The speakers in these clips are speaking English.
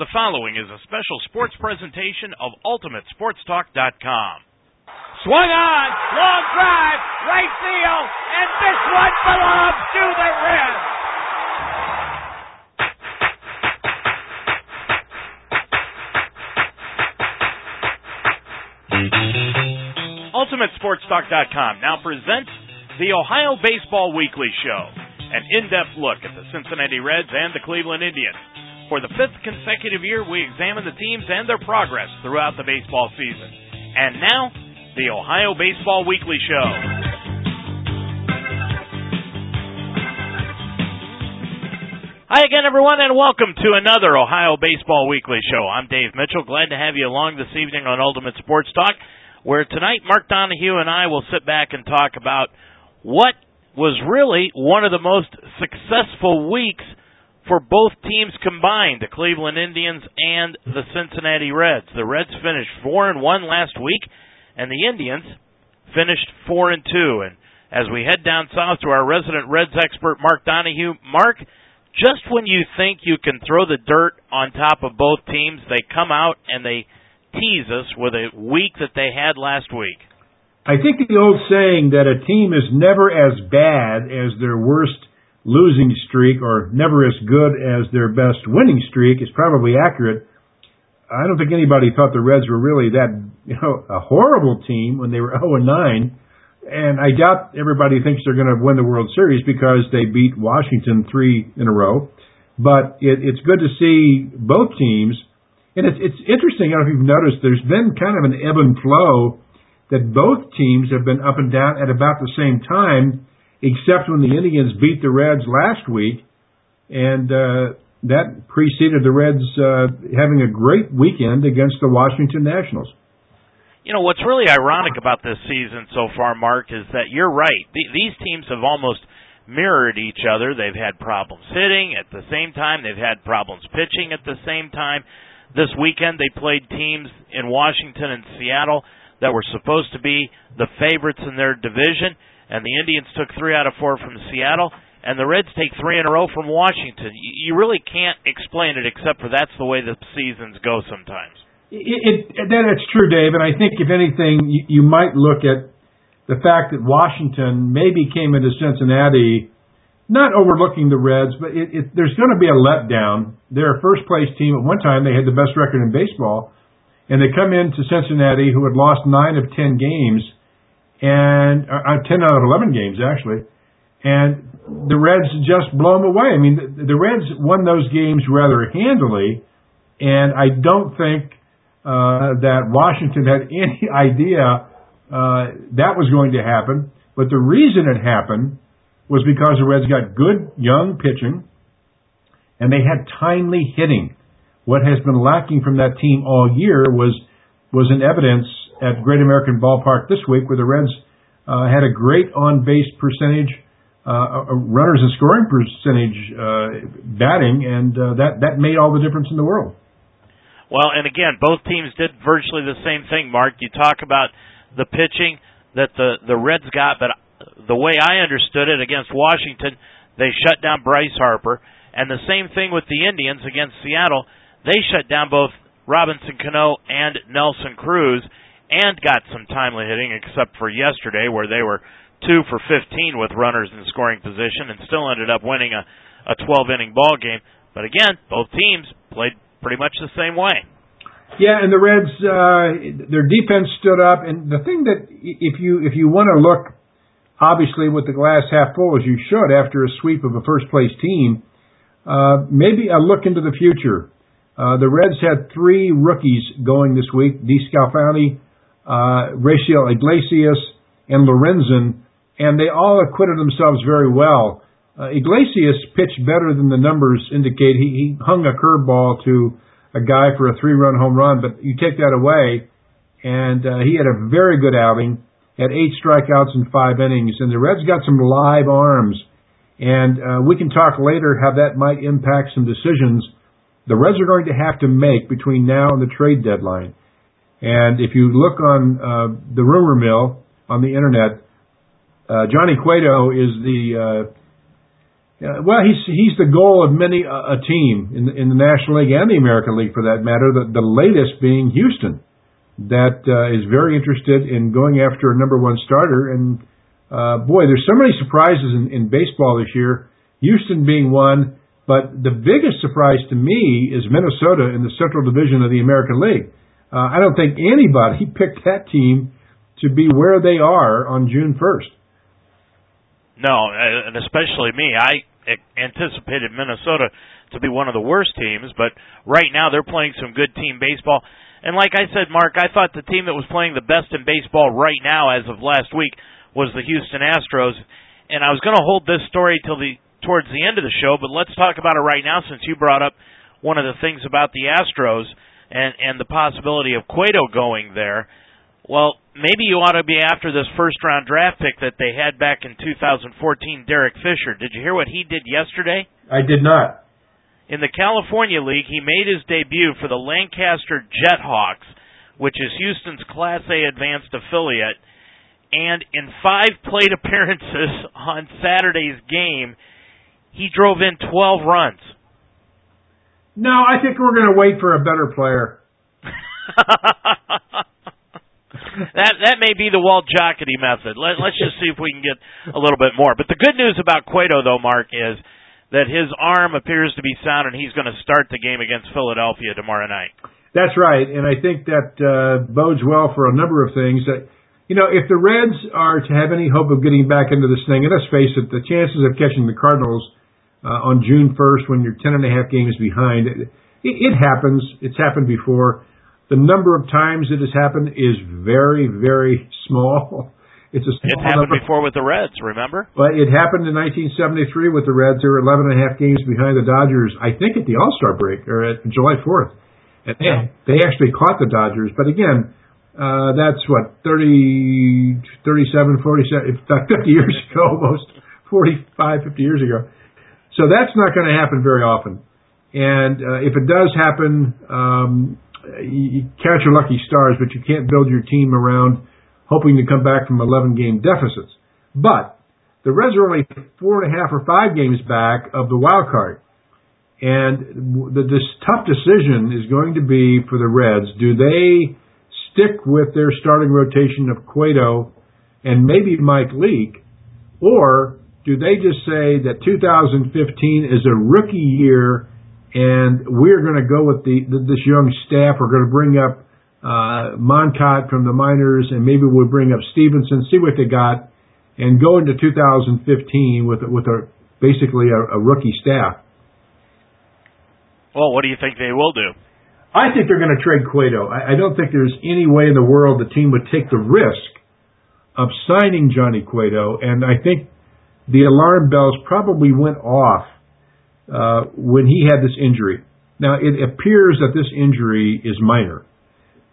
The following is a special sports presentation of UltimateSportsTalk.com. Swung on, long drive, right field, and this one belongs to the Reds. UltimateSportsTalk.com now presents the Ohio Baseball Weekly Show, an in-depth look at the Cincinnati Reds and the Cleveland Indians. For the fifth consecutive year, we examine the teams and their progress throughout the baseball season. And now, the Ohio Baseball Weekly Show. Hi again, everyone, and welcome to another Ohio Baseball Weekly Show. I'm Dave Mitchell. Glad to have you along this evening on Ultimate Sports Talk, where tonight Mark Donahue and I will sit back and talk about what was really one of the most successful weeks for both teams combined, the Cleveland Indians and the Cincinnati Reds. The Reds finished 4 and 1 last week and the Indians finished 4 and 2 and as we head down south to our resident Reds expert Mark Donahue, Mark, just when you think you can throw the dirt on top of both teams, they come out and they tease us with a week that they had last week. I think the old saying that a team is never as bad as their worst losing streak or never as good as their best winning streak is probably accurate. I don't think anybody thought the Reds were really that, you know, a horrible team when they were 0 and 9. And I doubt everybody thinks they're going to win the World Series because they beat Washington three in a row. But it, it's good to see both teams. And it's, it's interesting, I don't know if you've noticed, there's been kind of an ebb and flow that both teams have been up and down at about the same time except when the Indians beat the Reds last week, and uh, that preceded the Reds uh, having a great weekend against the Washington Nationals. You know what's really ironic about this season so far, Mark, is that you're right. these teams have almost mirrored each other. They've had problems hitting at the same time. They've had problems pitching at the same time. This weekend they played teams in Washington and Seattle that were supposed to be the favorites in their division and the Indians took three out of four from Seattle, and the Reds take three in a row from Washington. You really can't explain it except for that's the way the seasons go sometimes. It, it, that it's true, Dave, and I think if anything, you, you might look at the fact that Washington maybe came into Cincinnati not overlooking the Reds, but it, it, there's going to be a letdown. They're a first place team. At one time, they had the best record in baseball, and they come into Cincinnati, who had lost nine of ten games and uh, 10 out of 11 games actually, and the Reds just blow them away. I mean, the, the Reds won those games rather handily, and I don't think uh, that Washington had any idea uh, that was going to happen. But the reason it happened was because the Reds got good young pitching, and they had timely hitting. What has been lacking from that team all year was was in evidence at Great American Ballpark this week, where the Reds uh, had a great on base percentage, uh, runners and scoring percentage uh, batting, and uh, that that made all the difference in the world. Well, and again, both teams did virtually the same thing. Mark, you talk about the pitching that the the Reds got, but the way I understood it against Washington, they shut down Bryce Harper, and the same thing with the Indians against Seattle. They shut down both Robinson Cano and Nelson Cruz, and got some timely hitting, except for yesterday where they were two for 15 with runners in scoring position and still ended up winning a, a 12 inning ball game. But again, both teams played pretty much the same way. Yeah, and the Reds, uh, their defense stood up. And the thing that if you if you want to look, obviously with the glass half full as you should after a sweep of a first place team, uh, maybe a look into the future. Uh, the Reds had three rookies going this week: DeSclafani, uh, Raisel Iglesias, and Lorenzen, and they all acquitted themselves very well. Uh, Iglesias pitched better than the numbers indicate. He, he hung a curveball to a guy for a three-run home run, but you take that away, and uh, he had a very good outing. Had eight strikeouts in five innings, and the Reds got some live arms. And uh, we can talk later how that might impact some decisions the Reds are going to have to make between now and the trade deadline. And if you look on uh, the rumor mill on the internet, uh, Johnny Cueto is the uh, Uh, well, he's he's the goal of many uh, a team in the, in the National League and the American League, for that matter. The, the latest being Houston, that uh, is very interested in going after a number one starter. And uh, boy, there's so many surprises in, in baseball this year. Houston being one, but the biggest surprise to me is Minnesota in the Central Division of the American League. Uh, I don't think anybody picked that team to be where they are on June 1st. No, and especially me. I anticipated Minnesota to be one of the worst teams, but right now they're playing some good team baseball. And like I said, Mark, I thought the team that was playing the best in baseball right now as of last week was the Houston Astros. And I was going to hold this story till the towards the end of the show, but let's talk about it right now since you brought up one of the things about the Astros and and the possibility of Cueto going there. Well, maybe you ought to be after this first round draft pick that they had back in 2014, Derek Fisher. Did you hear what he did yesterday? I did not. In the California League, he made his debut for the Lancaster Jethawks, which is Houston's Class A advanced affiliate. And in five plate appearances on Saturday's game, he drove in 12 runs. No, I think we're going to wait for a better player. that that may be the Walt Jocketty method. Let, let's just see if we can get a little bit more. But the good news about Cueto, though, Mark, is that his arm appears to be sound, and he's going to start the game against Philadelphia tomorrow night. That's right, and I think that uh, bodes well for a number of things. That you know, if the Reds are to have any hope of getting back into this thing, and let's face it, the chances of catching the Cardinals uh, on June 1st when you're 10 and a half games behind. It, it happens. It's happened before. The number of times it has happened is very, very small. It's a small It happened number. before with the Reds, remember? But it happened in 1973 with the Reds. They were 11 and a half games behind the Dodgers, I think at the All-Star break or at July 4th. And Yeah. they actually caught the Dodgers. But again, uh, that's what, 30, 37, 47, 50 years ago almost, 45, 50 years ago. So that's not going to happen very often. And uh, if it does happen, um, you, you count your lucky stars, but you can't build your team around hoping to come back from 11 game deficits. But the Reds are only four and a half or five games back of the wild card. And the, this tough decision is going to be for the Reds. Do they stick with their starting rotation of Cueto and maybe Mike Leake, or do they just say that 2015 is a rookie year and we're going to go with the, this young staff. We're going to bring up uh, Moscot from the minors and maybe we'll bring up Stephenson, see what they got, and go into 2015 with with a basically a, a rookie staff. Well, what do you think they will do? I think they're going to trade Cueto. I, I don't think there's any way in the world the team would take the risk of signing Johnny Cueto, and I think the alarm bells probably went off uh, when he had this injury. Now it appears that this injury is minor.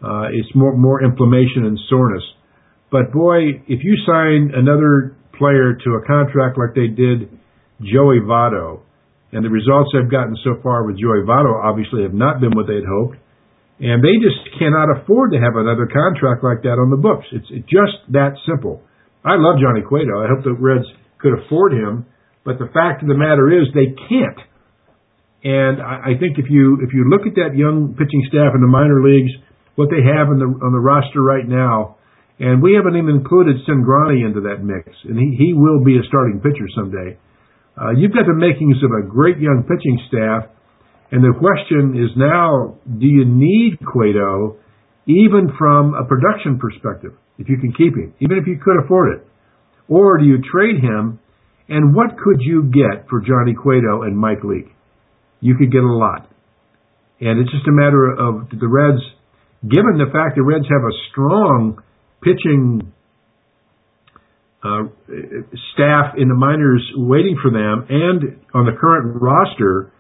Uh, it's more more inflammation and soreness. But boy, if you sign another player to a contract like they did Joey Votto, and the results they've gotten so far with Joey Votto obviously have not been what they'd hoped, and they just cannot afford to have another contract like that on the books. It's, it's just that simple. I love Johnny Cueto. I hope the Reds could afford him, but the fact of the matter is they can't. And I, I think if you if you look at that young pitching staff in the minor leagues, what they have in the on the roster right now, and we haven't even included Cingrani into that mix, and he he will be a starting pitcher someday. Uh, you've got the makings of a great young pitching staff, and the question is now: Do you need Cueto, even from a production perspective, if you can keep him, even if you could afford it? Or do you trade him? And what could you get for Johnny Cueto and Mike Leake? You could get a lot. And it's just a matter of the Reds, given the fact the Reds have a strong pitching uh, staff in the minors waiting for them and on the current roster,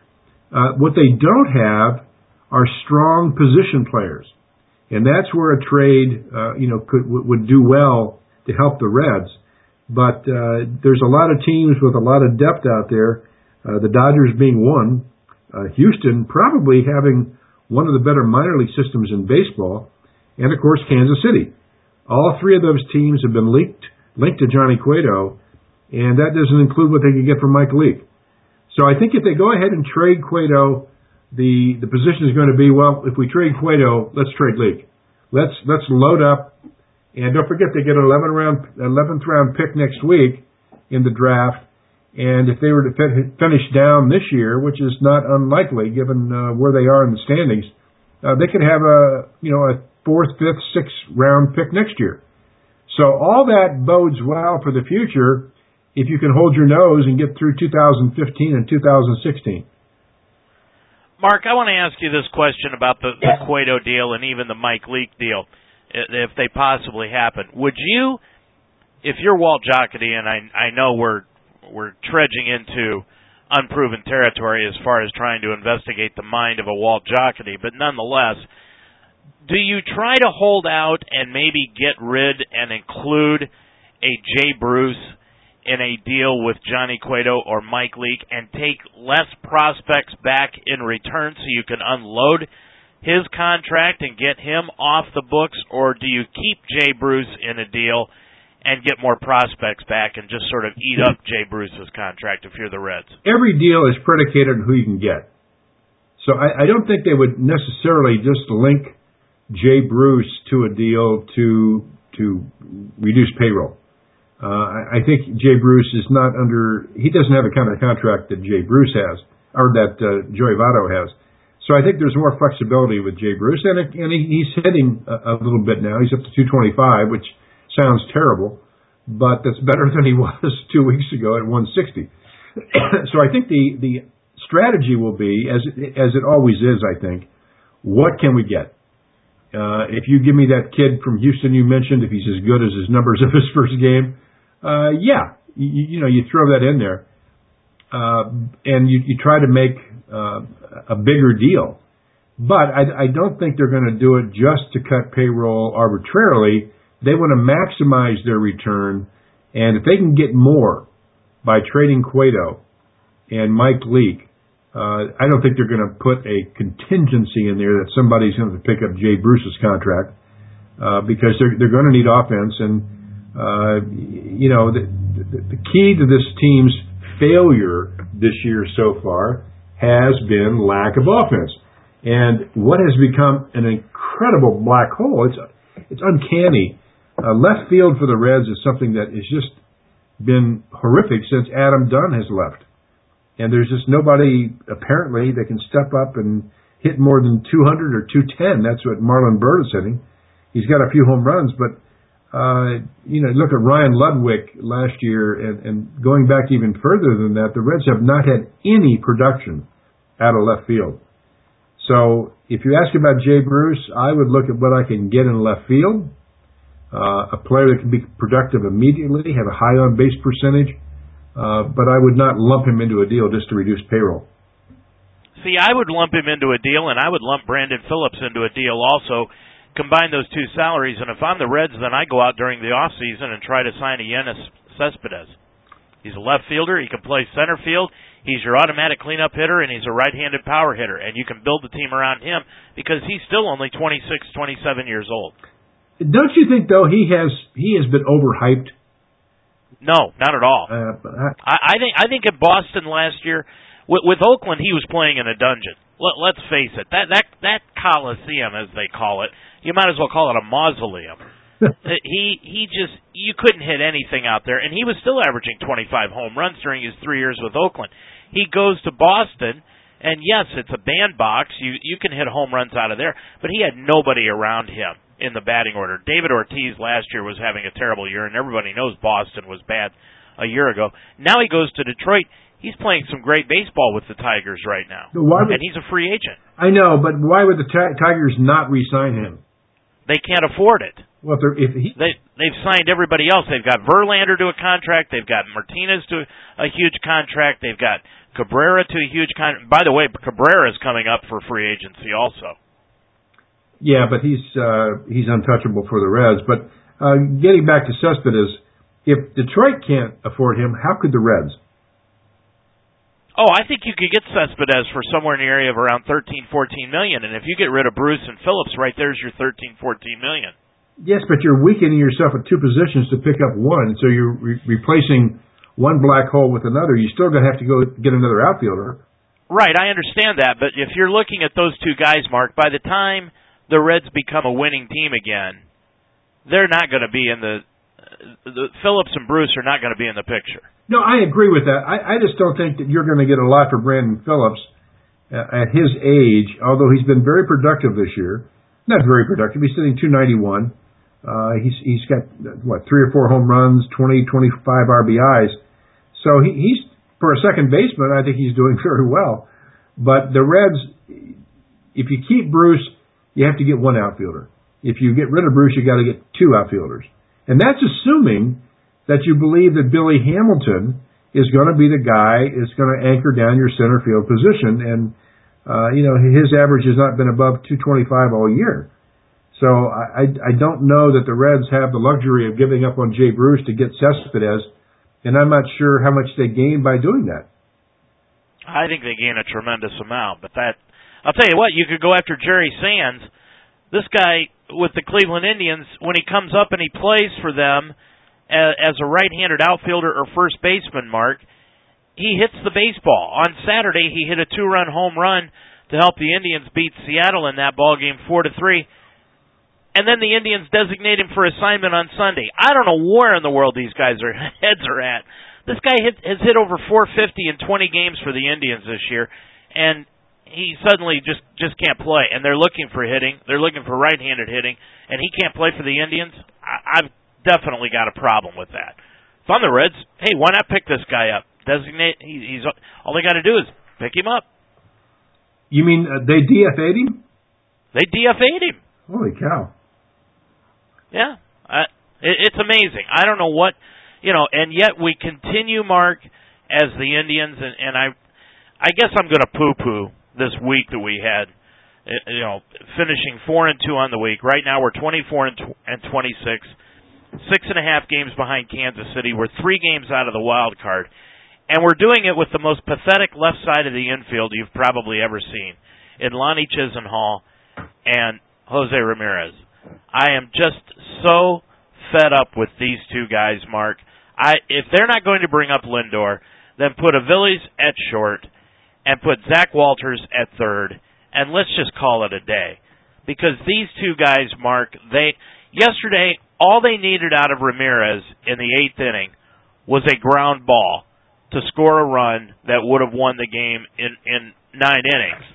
uh, what they don't have are strong position players. And that's where a trade, uh, you know, could, would do well to help the Reds. But uh, there's a lot of teams with a lot of depth out there. Uh, the Dodgers being one, uh, Houston probably having one of the better minor league systems in baseball, and of course Kansas City. All three of those teams have been linked linked to Johnny Cueto, and that doesn't include what they could get from Mike Leake. So I think if they go ahead and trade Cueto, the the position is going to be well. If we trade Cueto, let's trade Leake. Let's let's load up, and don't forget they get an 11 round 11th round pick next week in the draft. And if they were to finish down this year, which is not unlikely given uh, where they are in the standings, uh, they could have a you know a fourth, fifth, sixth round pick next year. So all that bodes well for the future if you can hold your nose and get through 2015 and 2016. Mark, I want to ask you this question about the, the Cueto deal and even the Mike Leake deal, if they possibly happen. Would you, if you're Walt Jocketty, and I I know we're we're trudging into unproven territory as far as trying to investigate the mind of a Walt Jocketty, but nonetheless, do you try to hold out and maybe get rid and include a Jay Bruce in a deal with Johnny Cueto or Mike Leake and take less prospects back in return so you can unload his contract and get him off the books, or do you keep Jay Bruce in a deal and get more prospects back and just sort of eat up Jay Bruce's contract if you're the Reds? Every deal is predicated on who you can get. So I, I don't think they would necessarily just link Jay Bruce to a deal to to reduce payroll. Uh, I, I think Jay Bruce is not under. He doesn't have a kind of contract that Jay Bruce has, or that uh, Joey Votto has. So I think there's more flexibility with Jay Bruce, and, it, and he, he's hitting a, a little bit now. He's up to 225, which sounds terrible, but that's better than he was two weeks ago at 160. so I think the the strategy will be as as it always is. I think what can we get? Uh, if you give me that kid from Houston you mentioned, if he's as good as his numbers of his first game, uh, yeah, you, you know you throw that in there, and you, you try to make uh, a bigger deal. But I, I don't think they're going to do it just to cut payroll arbitrarily. They want to maximize their return, and if they can get more by trading Cueto and Mike Leake, uh, I don't think they're going to put a contingency in there that somebody's going to pick up Jay Bruce's contract uh, because they're they're going to need offense, and uh, you know the the key to this team's failure this year so far has been lack of offense. And what has become an incredible black hole, it's, it's uncanny uh, left field for the Reds is something that has just been horrific since Adam Dunn has left. And there's just nobody apparently that can step up and hit more than 200 or 210. That's what Marlon Byrd is hitting. He's got a few home runs, but uh, you know, look at Ryan Ludwick last year, and, and going back even further than that, the Reds have not had any production out of left field. So if you ask about Jay Bruce, I would look at what I can get in left field uh, a player that can be productive immediately, have a high on base percentage, uh, but I would not lump him into a deal just to reduce payroll. See, I would lump him into a deal, and I would lump Brandon Phillips into a deal also. Combine those two salaries, and if I'm the Reds, then I go out during the off season and try to sign a Yoenis Cespedes. He's a left fielder. He can play center field. He's your automatic cleanup hitter, and he's a right-handed power hitter. And you can build the team around him because he's still only 26, 27 years old. Don't you think though he has he has been overhyped? No, not at all. Uh, I, I think I think in Boston last year with, with Oakland he was playing in a dungeon. Let, let's face it that that that Coliseum as they call it, you might as well call it a mausoleum. he he just you couldn't hit anything out there, and he was still averaging 25 home runs during his three years with Oakland. He goes to Boston, and yes, it's a bandbox. You you can hit home runs out of there, but he had nobody around him in the batting order. David Ortiz last year was having a terrible year, and everybody knows Boston was bad a year ago. Now he goes to Detroit. He's playing some great baseball with the Tigers right now, would, and he's a free agent. I know, but why would the Tigers not re-sign him? They can't afford it. Well, if, if he... they they've signed everybody else. They've got Verlander to a contract. They've got Martinez to a huge contract. They've got Cabrera to a huge contract. By the way, Cabrera is coming up for free agency also. Yeah, but he's uh, he's untouchable for the Reds. But uh, getting back to Cespedes, if Detroit can't afford him, how could the Reds? Oh, I think you could get Cespedes for somewhere in the area of around thirteen, fourteen million, and if you get rid of Bruce and Phillips, right there's your thirteen, fourteen million. Yes, but you're weakening yourself at two positions to pick up one, so you're re- replacing one black hole with another, you're still going to have to go get another outfielder. Right, I understand that, but if you're looking at those two guys, Mark, by the time the Reds become a winning team again, they're not going to be in the, the Phillips and Bruce are not going to be in the picture. No, I agree with that. I, I just don't think that you're going to get a lot for Brandon Phillips uh, at his age, although he's been very productive this year. Not very productive. He's sitting 291. Uh, he's he's got what three or four home runs, 20, 25 RBIs. So he, he's for a second baseman. I think he's doing very well. But the Reds, if you keep Bruce, you have to get one outfielder. If you get rid of Bruce, you got to get two outfielders, and that's assuming that you believe that Billy Hamilton is going to be the guy that's going to anchor down your center field position. And, uh, you know, his average has not been above 225 all year. So I, I don't know that the Reds have the luxury of giving up on Jay Bruce to get Cespedes, and I'm not sure how much they gain by doing that. I think they gain a tremendous amount, but that I'll tell you what, you could go after Jerry Sands. This guy with the Cleveland Indians, when he comes up and he plays for them, as a right-handed outfielder or first baseman, Mark, he hits the baseball. On Saturday, he hit a two-run home run to help the Indians beat Seattle in that ball game, four to three. And then the Indians designate him for assignment on Sunday. I don't know where in the world these guys' are heads are at. This guy hit, has hit over 450 in 20 games for the Indians this year, and he suddenly just just can't play. And they're looking for hitting. They're looking for right-handed hitting, and he can't play for the Indians. I, I've definitely got a problem with that. If I'm the Reds, hey, why not pick this guy up? Designate. He, he's all they got to do is pick him up. You mean uh, they DFA'd him? They DFA'd him. Holy cow! Yeah, uh, it, it's amazing. I don't know what you know, and yet we continue, Mark, as the Indians, and, and I, I guess I'm going to poo-poo this week that we had. Uh, you know, finishing four and two on the week. Right now we're 24 and, tw- and 26 six and a half games behind Kansas City. We're three games out of the wild card. And we're doing it with the most pathetic left side of the infield you've probably ever seen in Lonnie Chisenhall and Jose Ramirez. I am just so fed up with these two guys, Mark. I if they're not going to bring up Lindor, then put Aviles at short and put Zach Walters at third, and let's just call it a day. Because these two guys, Mark, they yesterday all they needed out of Ramirez in the eighth inning was a ground ball to score a run that would have won the game in, in nine innings.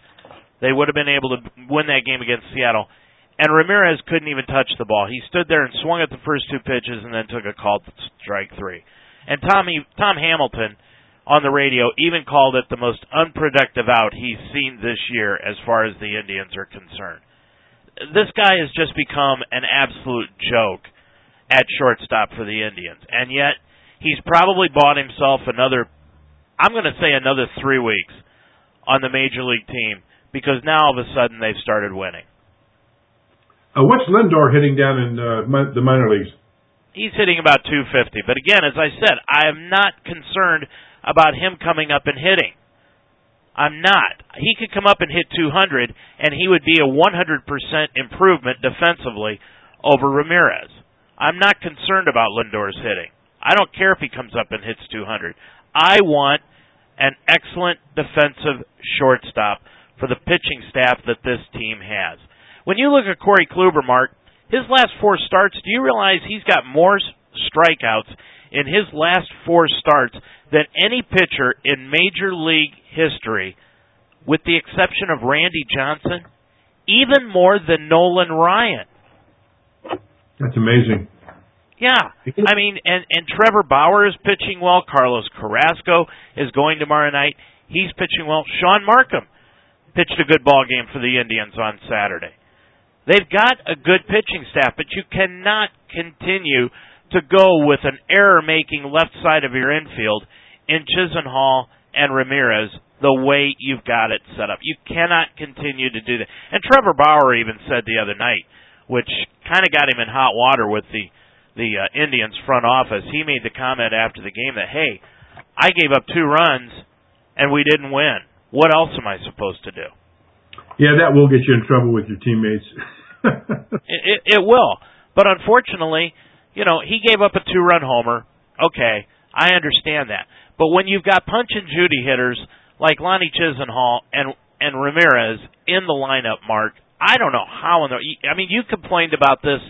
They would have been able to win that game against Seattle. And Ramirez couldn't even touch the ball. He stood there and swung at the first two pitches and then took a called strike three. And Tommy Tom Hamilton on the radio even called it the most unproductive out he's seen this year as far as the Indians are concerned. This guy has just become an absolute joke at shortstop for the Indians. And yet, he's probably bought himself another, I'm going to say another three weeks on the major league team because now all of a sudden they've started winning. Uh, what's Lindor hitting down in uh, the minor leagues? He's hitting about 250. But again, as I said, I am not concerned about him coming up and hitting. I'm not. He could come up and hit 200, and he would be a 100% improvement defensively over Ramirez. I'm not concerned about Lindor's hitting. I don't care if he comes up and hits 200. I want an excellent defensive shortstop for the pitching staff that this team has. When you look at Corey Kluber, Mark, his last four starts, do you realize he's got more strikeouts in his last four starts than any pitcher in Major League history, with the exception of Randy Johnson? Even more than Nolan Ryan. That's amazing. Yeah, I mean, and and Trevor Bauer is pitching well. Carlos Carrasco is going tomorrow night. He's pitching well. Shaun Marcum pitched a good ball game for the Indians on Saturday. They've got a good pitching staff, but you cannot continue to go with an error-making left side of your infield in Chisenhall and Ramirez the way you've got it set up. You cannot continue to do that. And Trevor Bauer even said the other night, which kind of got him in hot water with the the uh, Indians front office, he made the comment after the game that, "Hey, I gave up two runs and we didn't win. What else am I supposed to do?" Yeah, that will get you in trouble with your teammates. it, it, it will, but unfortunately, you know, he gave up a two-run homer. Okay, I understand that. But when you've got punch and Judy hitters like Lonnie Chisenhall and and Ramirez in the lineup, Mark, I don't know how in the I mean you complained about this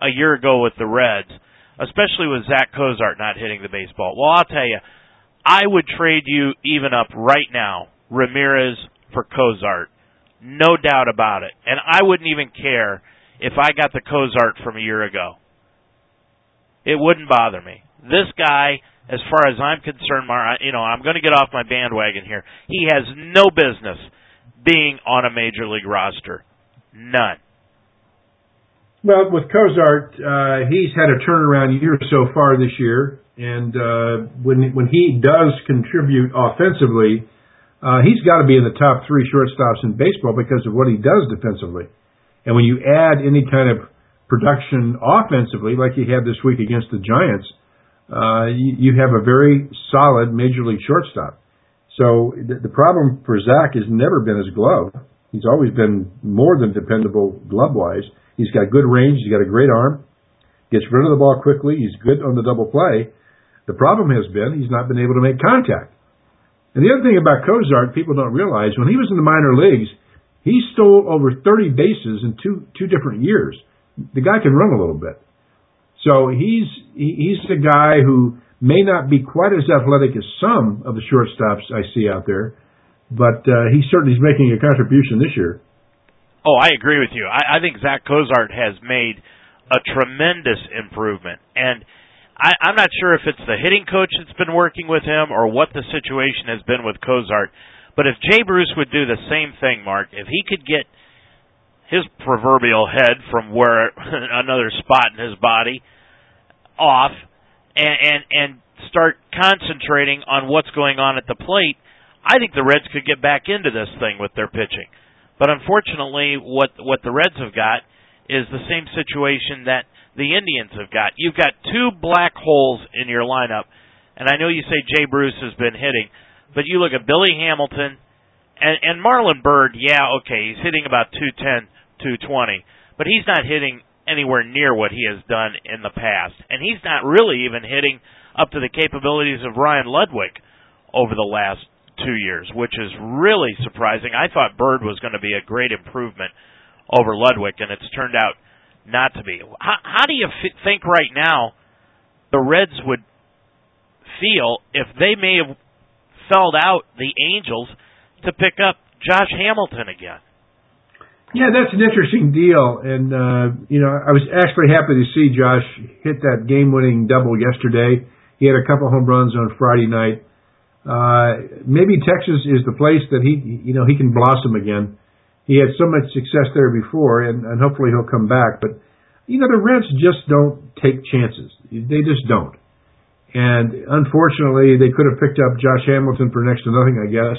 a year ago with the Reds, especially with Zach Cozart not hitting the baseball. Well, I'll tell you, I would trade you even up right now, Ramirez for Cozart. No doubt about it. And I wouldn't even care if I got the Cozart from a year ago. It wouldn't bother me. This guy, as far as I'm concerned, Mar, you know, I'm going to get off my bandwagon here. He has no business being on a major league roster. None. Well, with Cozart, uh, he's had a turnaround year so far this year, and uh, when when he does contribute offensively, uh, he's got to be in the top three shortstops in baseball because of what he does defensively. And when you add any kind of production offensively, like he had this week against the Giants, uh, you, you have a very solid major league shortstop. So the, the problem for Zach has never been his glove. He's always been more than dependable glove wise. He's got good range. He's got a great arm. Gets rid of the ball quickly. He's good on the double play. The problem has been he's not been able to make contact. And the other thing about Cozart, people don't realize, when he was in the minor leagues, he stole over 30 bases in two two different years. The guy can run a little bit. So he's he's the guy who may not be quite as athletic as some of the shortstops I see out there, but uh, he certainly is making a contribution this year. Oh, I agree with you. I, I think Zach Cozart has made a tremendous improvement, and I, I'm not sure if it's the hitting coach that's been working with him or what the situation has been with Cozart. But if Jay Bruce would do the same thing, Mark, if he could get his proverbial head from where another spot in his body off and and and start concentrating on what's going on at the plate, I think the Reds could get back into this thing with their pitching. But unfortunately, what what the Reds have got is the same situation that the Indians have got. You've got two black holes in your lineup, and I know you say Jay Bruce has been hitting, but you look at Billy Hamilton and, and Marlon Byrd. Yeah, okay, he's hitting about two ten, two twenty, but he's not hitting anywhere near what he has done in the past, and he's not really even hitting up to the capabilities of Ryan Ludwick over the last two years, which is really surprising. I thought Byrd was going to be a great improvement over Ludwick, and it's turned out not to be. How, how do you f- think right now the Reds would feel if they may have felled out the Angels to pick up Josh Hamilton again? Yeah, that's an interesting deal, and uh, you know I was actually happy to see Josh hit that game-winning double yesterday. He had a couple home runs on Friday night uh, maybe Texas is the place that he, you know, he can blossom again. He had so much success there before, and, and hopefully he'll come back. But you know, the Reds just don't take chances. They just don't. And unfortunately, they could have picked up Josh Hamilton for next to nothing, I guess.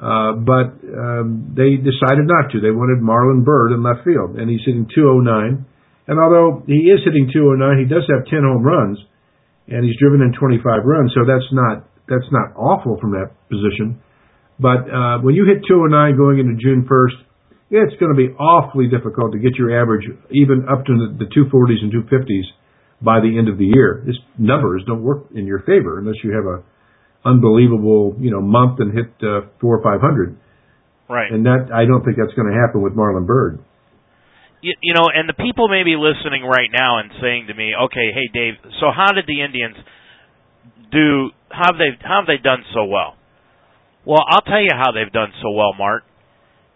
Uh, but um, they decided not to. They wanted Marlon Byrd in left field, and he's hitting 209. And although he is hitting 209, he does have 10 home runs, and he's driven in 25 runs, so that's not that's not awful from that position. But uh, when you hit 209 going into June 1st, it's going to be awfully difficult to get your average even up to the, the 240s and 250s by the end of the year. These numbers don't work in your favor unless you have a unbelievable you know month and hit uh, four or five hundred. Right. And that I don't think that's going to happen with Marlon Byrd. You, you know, and the people may be listening right now and saying to me, "Okay, hey Dave, so how did the Indians do how have they how have they done so well? Well, I'll tell you how they've done so well, Mark,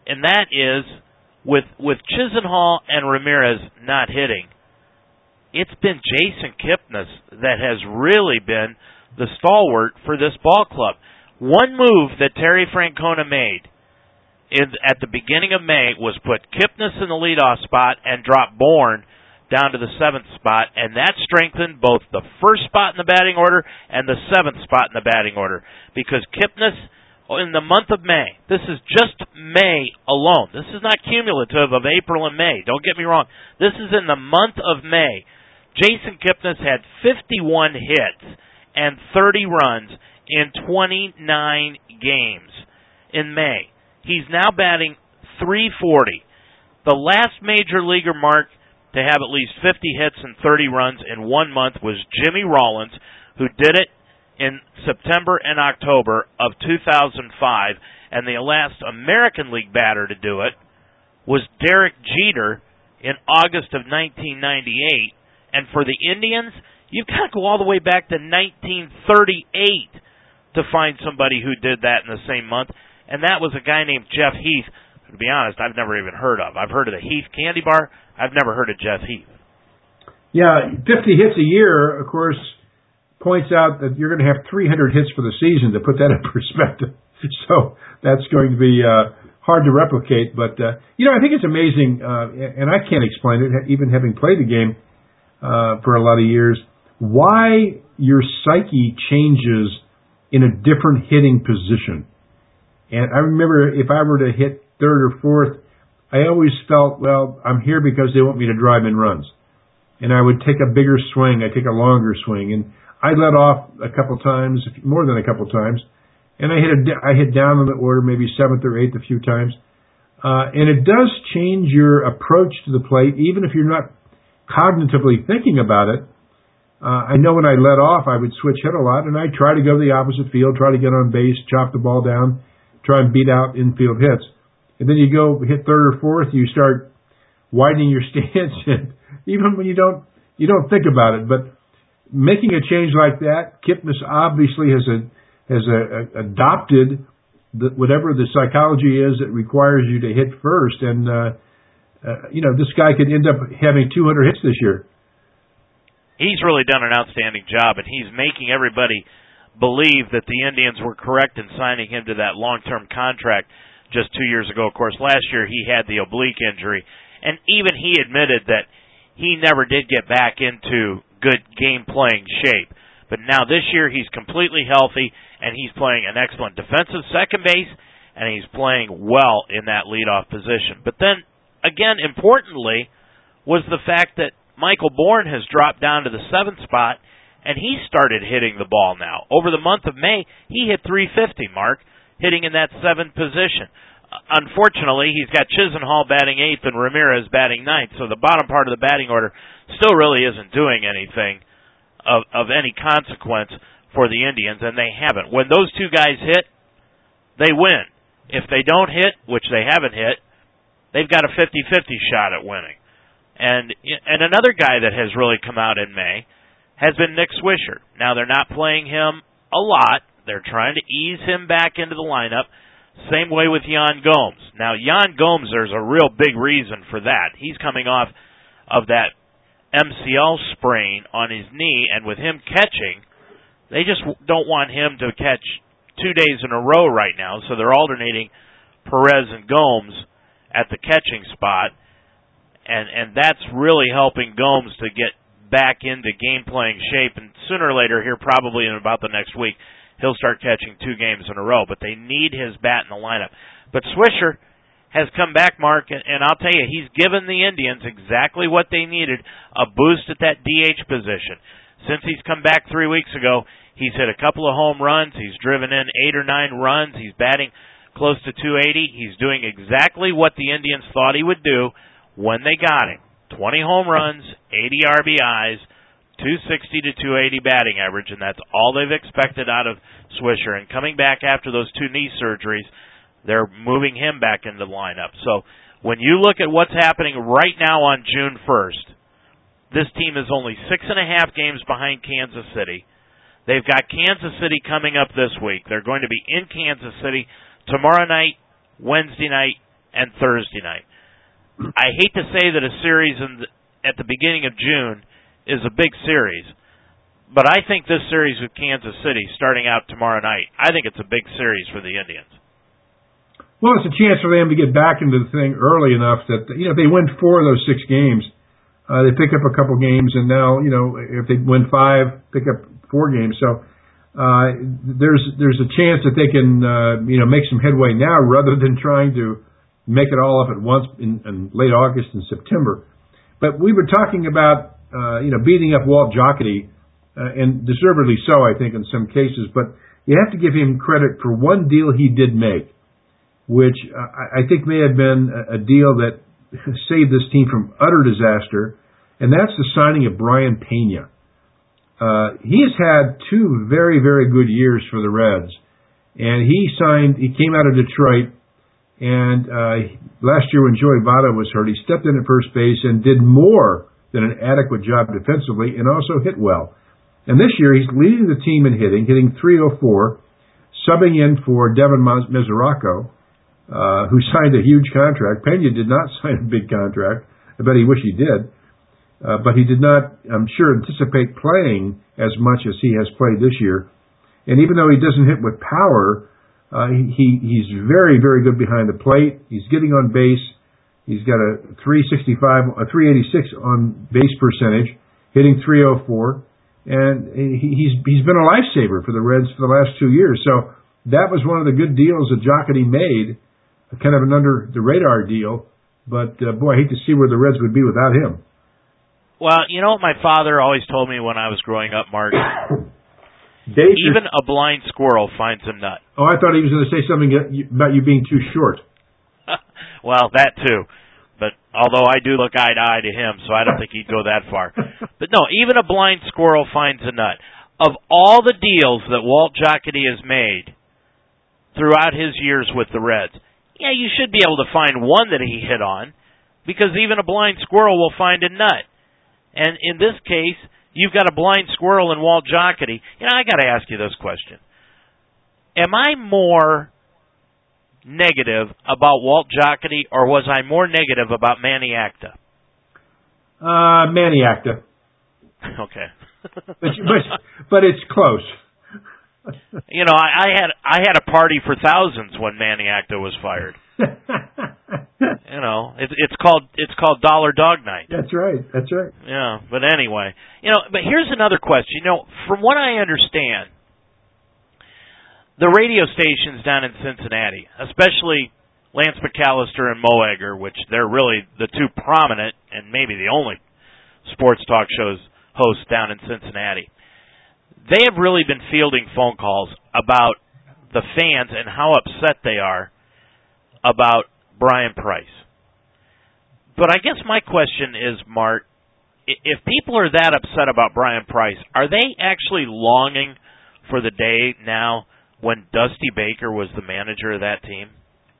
and that is with with Chisenhall and Ramirez not hitting. It's been Jason Kipnis that has really been the stalwart for this ball club. One move that Terry Francona made in, at the beginning of May was put Kipnis in the leadoff spot and drop Bourn down to the seventh spot, and that strengthened both the first spot in the batting order and the seventh spot in the batting order because Kipnis in the month of May. This is just May alone. This is not cumulative of April and May. Don't get me wrong. This is in the month of May. Jason Kipnis had 51 hits and 30 runs in 29 games in May. He's now batting 340. The last major leaguer mark to have at least 50 hits and 30 runs in one month was Jimmy Rollins, who did it in September and October of 2005, and the last American League batter to do it was Derek Jeter in August of 1998. And for the Indians, you've got to go all the way back to 1938 to find somebody who did that in the same month, and that was a guy named Jeff Heath. To be honest, I've never even heard of. I've heard of the Heath Candy Bar. I've never heard of Jeff Heath. Yeah, 50 hits a year, of course, points out that you're going to have 300 hits for the season. To put that in perspective, so that's going to be uh, hard to replicate. But uh, you know, I think it's amazing, uh, and I can't explain it, even having played the game uh, for a lot of years, why your psyche changes in a different hitting position. And I remember if I were to hit third or fourth, I always felt, well, I'm here because they want me to drive in runs. And I would take a bigger swing, I take a longer swing, and I let off a couple times, more than a couple times, and I hit a, I hit down in the order, maybe seventh or eighth a few times. Uh, and it does change your approach to the plate, even if you're not cognitively thinking about it. Uh, I know when I let off, I would switch hit a lot, and I try to go to the opposite field, try to get on base, chop the ball down, try and beat out infield hits. And then you go hit third or fourth, you start widening your stance, and even when you don't you don't think about it, but making a change like that, Kipnis obviously has a has a, a adopted the, whatever the psychology is that requires you to hit first, and uh, uh, you know this guy could end up having 200 hits this year. He's really done an outstanding job, and he's making everybody believe that the Indians were correct in signing him to that long-term contract just two years ago. Of course, last year he had the oblique injury, and even he admitted that he never did get back into good game playing shape. But now this year he's completely healthy and he's playing an excellent defensive second base and he's playing well in that leadoff position. But then again, importantly, was the fact that Michael Bourn has dropped down to the seventh spot and he started hitting the ball now. Over the month of May, he hit 350, Mark, hitting in that seventh position uh, unfortunately, he's got Chisenhall batting eighth and Ramirez batting ninth. So the bottom part of the batting order still really isn't doing anything of of any consequence for the Indians, and they haven't. When those two guys hit, they win. If they don't hit, which they haven't hit, they've got a 50-50 shot at winning. And and another guy that has really come out in May has been Nick Swisher. Now they're not playing him a lot. They're trying to ease him back into the lineup same way with Yan Gomes. Now, Yan Gomes, there's a real big reason for that. He's coming off of that MCL sprain on his knee, and with him catching, they just don't want him to catch two days in a row right now, so they're alternating Perez and Gomes at the catching spot, and and that's really helping Gomes to get back into game playing shape. And sooner or later, here probably in about the next week, he'll start catching two games in a row. But they need his bat in the lineup. But Swisher has come back, Mark, and, and I'll tell you, he's given the Indians exactly what they needed a boost at that DH position. Since he's come back three weeks ago, he's hit a couple of home runs. He's driven in eight or nine runs. He's batting close to 280. He's doing exactly what the Indians thought he would do when they got him 20 home runs, 80 RBIs 260 to 280 batting average, and that's all they've expected out of Swisher. And coming back after those two knee surgeries, they're moving him back into the lineup. So when you look at what's happening right now on June 1st, this team is only six and a half games behind Kansas City. They've got Kansas City coming up this week. They're going to be in Kansas City tomorrow night, Wednesday night, and Thursday night. I hate to say that a series in the, at the beginning of June is a big series. But I think this series with Kansas City starting out tomorrow night, I think it's a big series for the Indians. Well, it's a chance for them to get back into the thing early enough that you know if they win four of those six games, uh, they pick up a couple games, and now you know if they win five, pick up four games. So uh, there's there's a chance that they can uh, you know make some headway now rather than trying to make it all up at once in, in late August and September. But we were talking about uh, you know, beating up Walt Jocketty, uh, and deservedly so, I think, in some cases. But you have to give him credit for one deal he did make, which uh, I think may have been a, a deal that saved this team from utter disaster, and that's the signing of Brayan Pena. uh, he has had two very, very good years for the Reds. And he signed, he came out of Detroit, and uh, last year when Joey Votto was hurt, he stepped in at first base and did more than an adequate job defensively and also hit well. And this year he's leading the team in hitting, hitting 304, subbing in for Devin Mesoraco, uh, who signed a huge contract. Pena did not sign a big contract. I bet he wished he did. Uh, but he did not, I'm sure, anticipate playing as much as he has played this year. And even though he doesn't hit with power, uh, he he's very very good behind the plate. He's getting on base. He's got a 365, a 386 on base percentage, hitting 304, and he's he's been a lifesaver for the Reds for the last two years. So that was one of the good deals that Jocketty made, kind of an under the radar deal. But uh, boy, I hate to see where the Reds would be without him. Well, you know what my father always told me when I was growing up, Mark. Dave, Even a blind squirrel finds a nut. Oh, I thought he was going to say something about you being too short. well, that too. But although I do look eye to eye to him, so I don't think he'd go that far. But no, even a blind squirrel finds a nut. Of all the deals that Walt Jocketty has made throughout his years with the Reds, yeah, you should be able to find one that he hit on, because even a blind squirrel will find a nut. And in this case, You've got a blind squirrel in Walt Jocketty. You know, I got to ask you this question: Am I more negative about Walt Jocketty, or was I more negative about Manny Acta? Uh, Manny Acta. okay. but, but but it's close. you know, I, I had I had a party for thousands when Manny Acta was fired. you know, it's it's called it's called Dollar Dog Night. That's right. That's right. Yeah, but anyway, you know, but here's another question. You know, from what I understand, the radio stations down in Cincinnati, especially Lance McAllister and Mo Egger, which they're really the two prominent and maybe the only sports talk shows hosts down in Cincinnati. They have really been fielding phone calls about the fans and how upset they are about Brian Price. But I guess my question is, Mart, if people are that upset about Brian Price, are they actually longing for the day now when Dusty Baker was the manager of that team?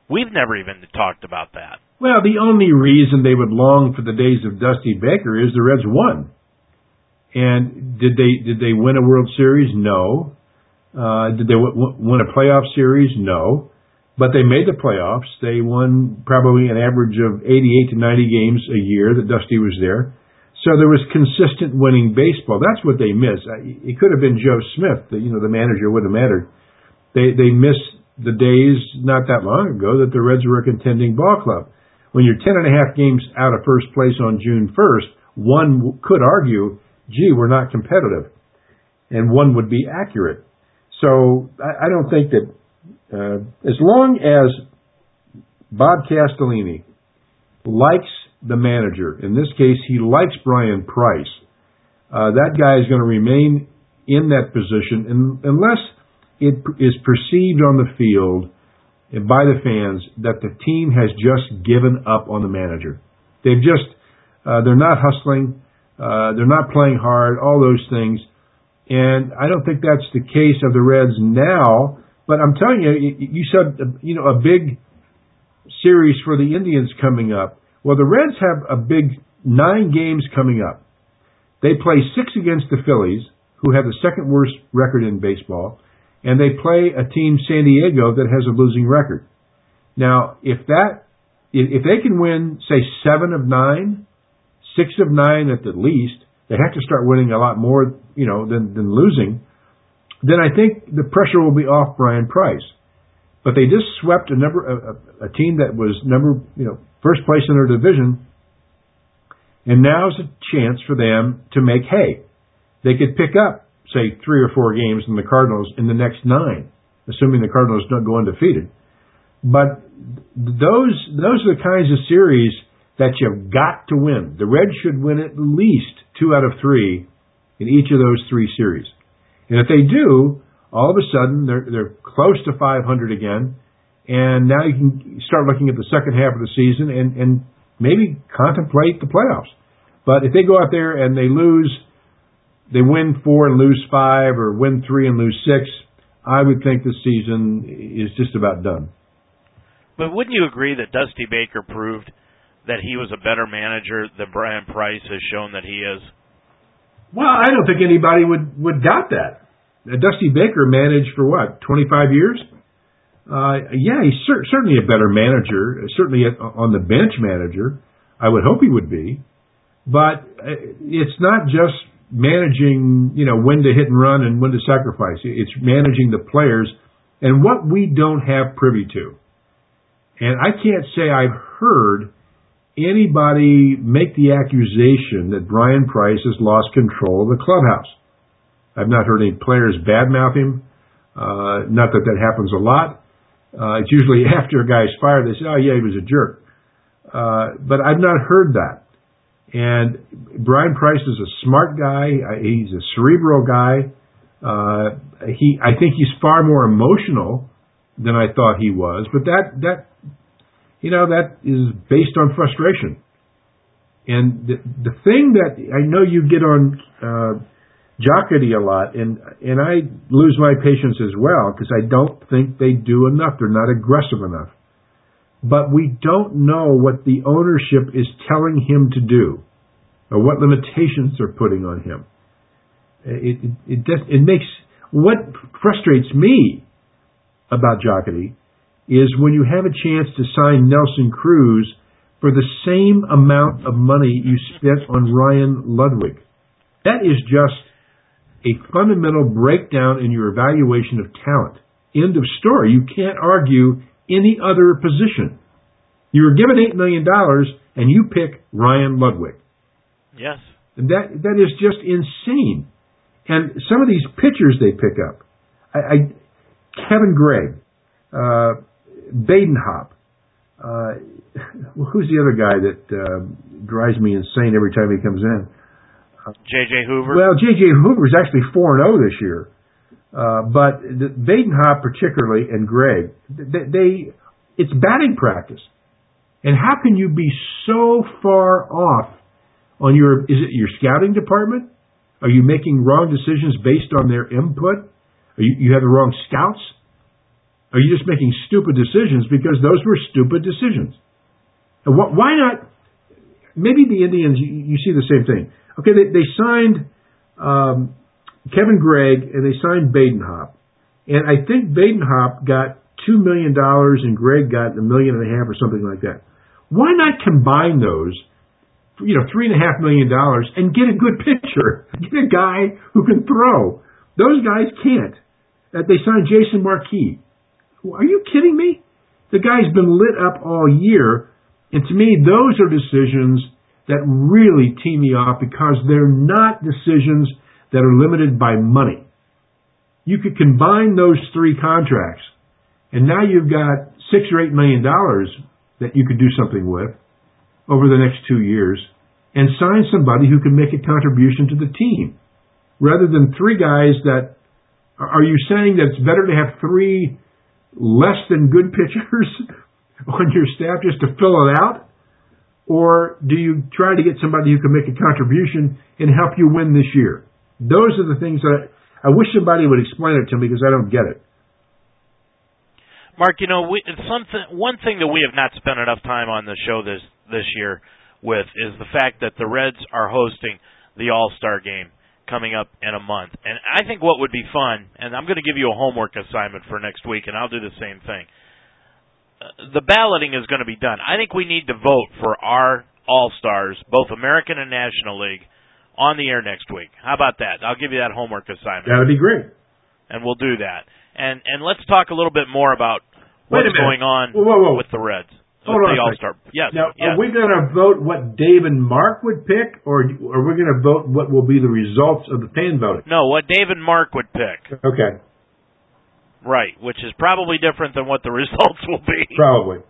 We've never even talked about that. Well, the only reason they would long for the days of Dusty Baker is the Reds won. And did they did they win a World Series? No. Uh, did they w- win a playoff series? No but they made the playoffs. They won probably an average of 88 to 90 games a year that Dusty was there. So there was consistent winning baseball. That's what they miss. It could have been Joe Smith, the, you know, the manager wouldn't have mattered. They they missed the days not that long ago that the Reds were a contending ball club. When you're ten and a half games out of first place on June 1st, one could argue, gee, we're not competitive. And one would be accurate. So I, I don't think that uh, as long as Bob Castellini likes the manager, in this case, he likes Brian Price, uh, that guy is going to remain in that position in, unless it is perceived on the field and by the fans that the team has just given up on the manager. They've just, uh, they're not hustling, uh, they're not playing hard, all those things. And I don't think that's the case of the Reds now but I'm telling you, you said you know a big series for the Indians coming up. Well, the Reds have a big nine games coming up. They play six against the Phillies, who have the second worst record in baseball, and they play a team San Diego that has a losing record. Now, if that if they can win, say seven of nine, six of nine at the least, they have to start winning a lot more, you know, than than losing then I think the pressure will be off Brian Price. But they just swept a number a, a team that was number you know first place in their division, and now's a chance for them to make hay. They could pick up say three or four games in the Cardinals in the next nine, assuming the Cardinals don't go undefeated. But those those are the kinds of series that you've got to win. The Reds should win at least two out of three in each of those three series. And if they do, all of a sudden they're they're close to 500 again, and now you can start looking at the second half of the season and and maybe contemplate the playoffs. But if they go out there and they lose, they win four and lose five, or win three and lose six, I would think the season is just about done. But wouldn't you agree that Dusty Baker proved that he was a better manager than Brian Price has shown that he is? Well, I don't think anybody would would doubt that. Uh, Dusty Baker managed for what, 25 years? Uh, yeah, he's cer- certainly a better manager, certainly on the bench manager. I would hope he would be. But uh, it's not just managing, you know, when to hit and run and when to sacrifice. It's managing the players and what we don't have privy to. And I can't say I've heard anybody make the accusation that Brian Price has lost control of the clubhouse. I've not heard any players badmouth him. Uh, not that that happens a lot. Uh, it's usually after a guy's fired, they say, oh yeah, he was a jerk. Uh, but I've not heard that. And Brian Price is a smart guy. He's a cerebral guy. Uh, he, I think he's far more emotional than I thought he was. But that, that, you know, that is based on frustration. And the, the thing that I know you get on, uh, Jocketty a lot, and and I lose my patience as well because I don't think they do enough. They're not aggressive enough. But we don't know what the ownership is telling him to do, or what limitations they're putting on him. It it it, it makes what frustrates me about Jocketty is when you have a chance to sign Nelson Cruz for the same amount of money you spent on Ryan Ludwick. That is just a fundamental breakdown in your evaluation of talent. End of story. You can't argue any other position. You were given $8 million and you pick Ryan Ludwick. Yes. And that, that is just insane. And some of these pitchers they pick up, I, I Kevin Gregg, uh, Badenhop, uh, who's the other guy that uh, drives me insane every time he comes in? J.J. Hoover. Well, J.J. Hoover is actually four and zero oh this year, uh, but the, Badenhop particularly and Gregg, they, they it's batting practice. And how can you be so far off on your is it your scouting department? Are you making wrong decisions based on their input? Are you, you have the wrong scouts? Are you just making stupid decisions because those were stupid decisions? Why not? Maybe the Indians, you, you see the same thing. Okay, they, they signed um, Kevin Gregg and they signed Badenhop, and I think Badenhop got two million dollars and Gregg got a million and a half or something like that. Why not combine those? You know, three and a half million dollars and get a good pitcher, get a guy who can throw. Those guys can't. They signed Jason Marquis. Are you kidding me? The guy's been lit up all year, and to me, those are decisions that really tee me off because they're not decisions that are limited by money. You could combine those three contracts and now you've got six or eight million dollars that you could do something with over the next two years and sign somebody who can make a contribution to the team rather than three guys that are you saying that it's better to have three less than good pitchers on your staff just to fill it out or do you try to get somebody who can make a contribution and help you win this year? Those are the things that I, I wish somebody would explain it to me because I don't get it. Mark, you know, we, something one thing that we have not spent enough time on the show this this year with is the fact that the Reds are hosting the All Star Game coming up in a month, and I think what would be fun, and I'm going to give you a homework assignment for next week, and I'll do the same thing uh, the balloting is going to be done. I think we need to vote for our All Stars, both American and National League, on the air next week. How about that? I'll give you that homework assignment. That would be great. And we'll do that. And and let's talk a little bit more about what's going on whoa, whoa, whoa. with the Reds. Hold on All Star. Yes. Now, yes. are we going to vote what Dave and Mark would pick, or are we going to vote what will be the results of the fan voting? No, what Dave and Mark would pick. Okay. Right, which is probably different than what the results will be. Probably.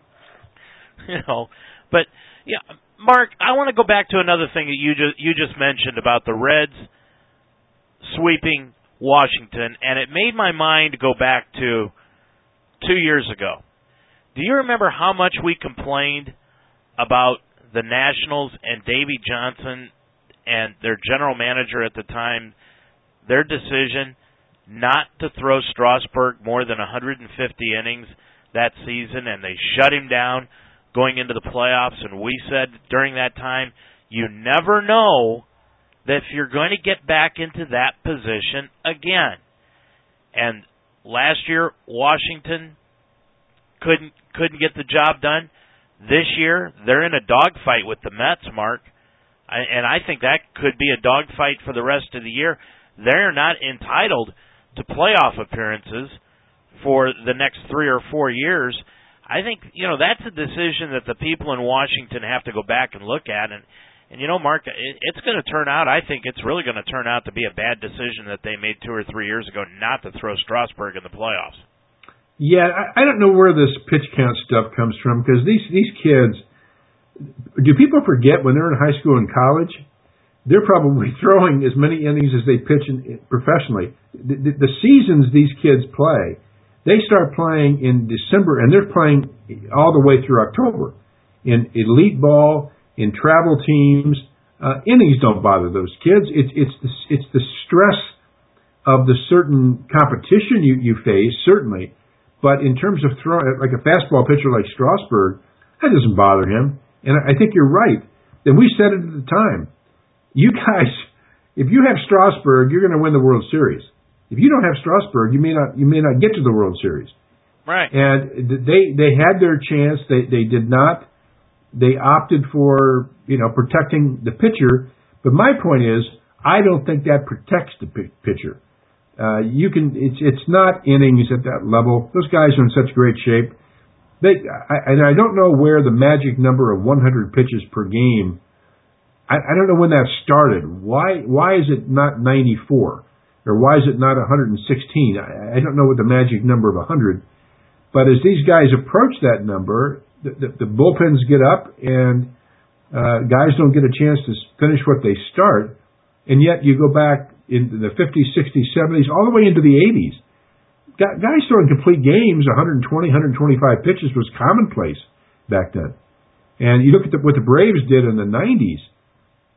You know, but yeah, Mark, I want to go back to another thing that you just you just mentioned about the Reds sweeping Washington, and it made my mind go back to two years ago. Do you remember how much we complained about the Nationals and Davey Johnson and their general manager at the time their decision not to throw Strasburg more than 150 innings that season, and they shut him down going into the playoffs. And we said during that time, you never know that if you're going to get back into that position again. And last year, Washington couldn't couldn't get the job done. This year, they're in a dogfight with the Mets, Mark, and I think that could be a dogfight for the rest of the year. They're not entitled to playoff appearances for the next three or four years. I think you know that's a decision that the people in Washington have to go back and look at, and and you know, Mark, it, it's going to turn out. I think it's really going to turn out to be a bad decision that they made two or three years ago not to throw Strasburg in the playoffs. Yeah, I, I don't know where this pitch count stuff comes from because these these kids. Do people forget when they're in high school and college? They're probably throwing as many innings as they pitch in, professionally. The, the, the seasons these kids play, they start playing in December and they're playing all the way through October in elite ball, in travel teams. Uh, innings don't bother those kids. It's it's the, it's the stress of the certain competition you you face certainly, but in terms of throwing like a fastball pitcher like Strasburg, that doesn't bother him. And I think you're right. And we said it at the time. You guys, if you have Strasburg, you're going to win the World Series. If you don't have Strasburg, you may not you may not get to the World Series. Right. And they they had their chance. They they did not. They opted for you know protecting the pitcher. But my point is, I don't think that protects the pitcher. Uh, you can it's it's not innings at that level. Those guys are in such great shape. They I, and I don't know where the magic number of 100 pitches per game. I, I don't know when that started. Why why is it not 94? or why is it not 116? I, I don't know what the magic number of 100, but as these guys approach that number, the, the, the bullpens get up and uh, guys don't get a chance to finish what they start, and yet you go back into the 50s, 60s, 70s, all the way into the 80s. Guys throwing complete games, 120, 125 pitches was commonplace back then. And you look at the, what the Braves did in the 90s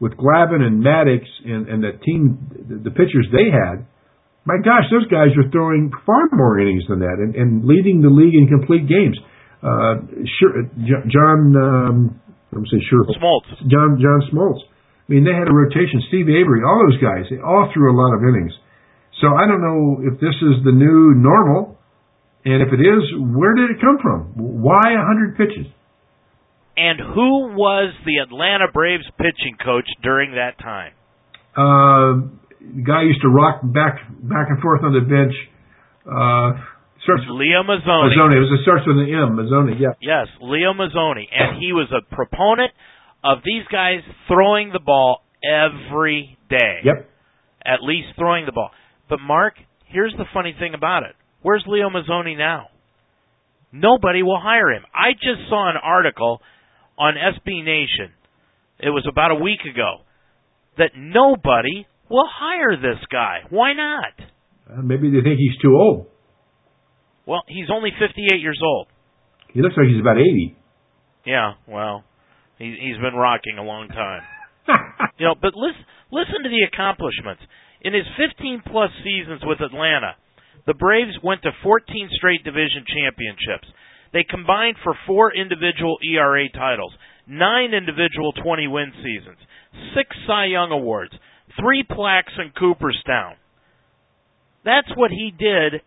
with Glavine and Maddux and, and the team, the, the pitchers they had, my gosh, those guys are throwing far more innings than that and, and leading the league in complete games. Uh, sure, John, um, I'm say sure, Smoltz. John John Smoltz. I mean, they had a rotation. Steve Avery, all those guys, they all threw a lot of innings. So I don't know if this is the new normal, and if it is, where did it come from? Why 100 pitches? And who was the Atlanta Braves pitching coach during that time? Uh, the guy used to rock back back and forth on the bench. Uh, starts Leo Mazzone. Mazzone. It was it starts with an M. Mazzone. Yeah. Yes, Leo Mazzone, and he was a proponent of these guys throwing the ball every day. Yep. At least throwing the ball. But Mark, here's the funny thing about it. Where's Leo Mazzone now? Nobody will hire him. I just saw an article on SB Nation. It was about a week ago that nobody will hire this guy. Why not? Uh, maybe they think he's too old. Well, he's only 58 years old. He looks like he's about 80. Yeah, well, he, he's been rocking a long time. you know, but listen, listen to the accomplishments. In his 15 plus seasons with Atlanta, the Braves went to 14 straight division championships. They combined for four individual ERA titles, nine individual 20 win seasons, six Cy Young Awards, three plaques in Cooperstown. That's what he did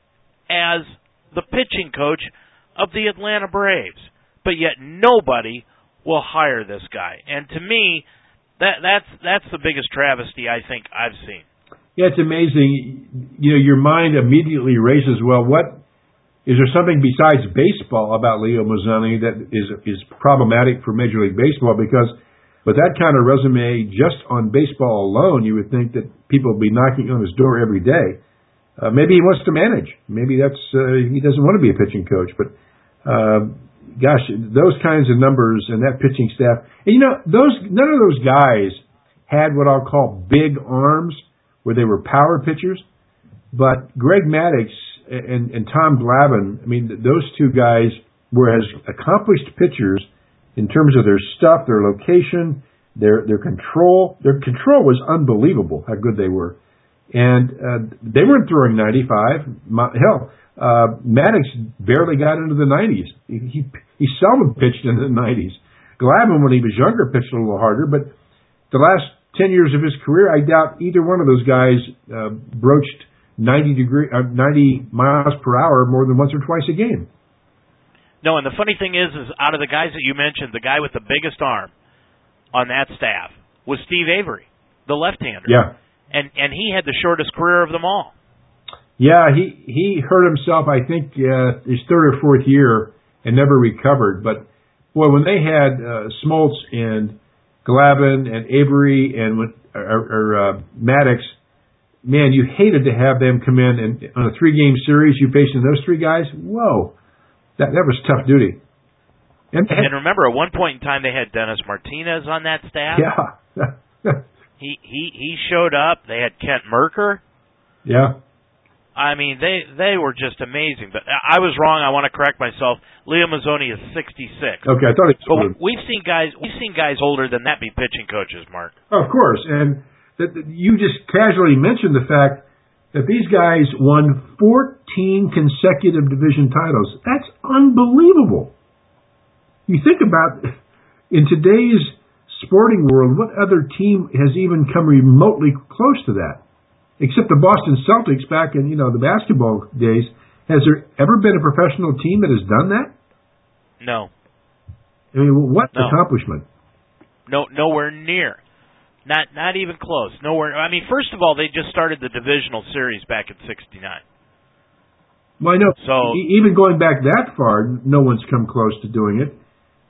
as the pitching coach of the Atlanta Braves. But yet nobody will hire this guy. And to me, that that's that's the biggest travesty I think I've seen. Yeah, it's amazing. You know, your mind immediately races, well, what is there something besides baseball about Leo Mazzone that is is problematic for Major League Baseball? Because with that kind of resume, just on baseball alone, you would think that people would be knocking on his door every day. Uh, maybe he wants to manage. Maybe that's uh, he doesn't want to be a pitching coach. But uh, gosh, those kinds of numbers and that pitching staff, and you know, those none of those guys had what I'll call big arms, where they were power pitchers. But Greg Maddux and, and Tom Glavine, I mean, those two guys were as accomplished pitchers in terms of their stuff, their location, their their control. Their control was unbelievable how good they were. and uh, they weren't throwing 95. Hell, uh, Maddux barely got into the 90s. He, he he seldom pitched in the 90s. Glavine, when he was younger, pitched a little harder, but the last 10 years of his career, I doubt either one of those guys uh, broached 90 degree, uh, 90 miles per hour more than once or twice a game. No, and the funny thing is, is out of the guys that you mentioned, the guy with the biggest arm on that staff was Steve Avery, the left-hander. Yeah. And and he had the shortest career of them all. Yeah, he he hurt himself. I think uh, his third or fourth year and never recovered. But boy, when they had uh, Smoltz and Glavine and Avery and when, or, or uh, Maddux, man, you hated to have them come in and on a three-game series you facing those three guys. Whoa, that that was tough duty. And, and remember, at one point in time, they had Dennis Martinez on that staff. Yeah. he he he showed up. They had Kent Mercker. Yeah. I mean, they they were just amazing. But I was wrong. I want to correct myself. Leo Mazzone is 66. Okay, I thought he was. But we've seen guys we've seen guys older than that be pitching coaches, Mark. Oh, of course, and that you just casually mentioned the fact that these guys won 14 consecutive division titles. That's unbelievable. You think about in today's sporting world, what other team has even come remotely close to that? Except the Boston Celtics back in you know the basketball days. Has there ever been a professional team that has done that? No. I mean, what no. accomplishment? No, nowhere near. Not not even close. Nowhere. I mean, first of all, they just started the divisional series back in '69. Well, I know. So even going back that far, no one's come close to doing it.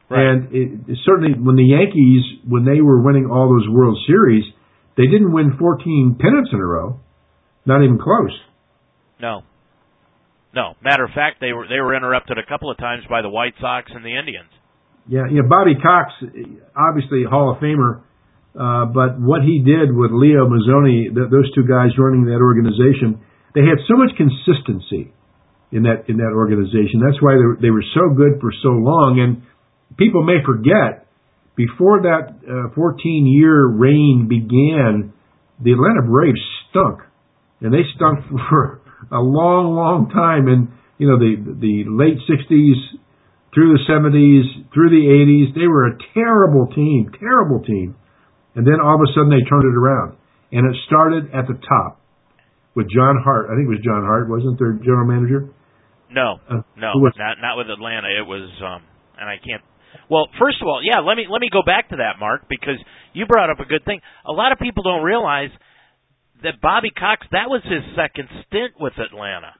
Right. And it, certainly, when the Yankees, when they were winning all those World Series, they didn't win 14 pennants in a row. Not even close. No. No. Matter of fact, they were they were interrupted a couple of times by the White Sox and the Indians. Yeah, yeah. Bobby Cox, obviously Hall of Famer, uh, but what he did with Leo Mazzone, th- those two guys running that organization, they had so much consistency in that in that organization. That's why they were, they were so good for so long. And people may forget before that uh, 14 year reign began, the Atlanta Braves stunk, and they stunk for a long, long time. And you know, the the late 60s through the 70s, through the 80s, they were a terrible team, terrible team. And then all of a sudden they turned it around, and it started at the top with John Hart. I think it was John Hart, wasn't their general manager? No, uh, no, not not with Atlanta. It was, um, and I can't well, first of all, yeah, let me let me go back to that, Mark, because you brought up a good thing. A lot of people don't realize that Bobby Cox that was his second stint with Atlanta.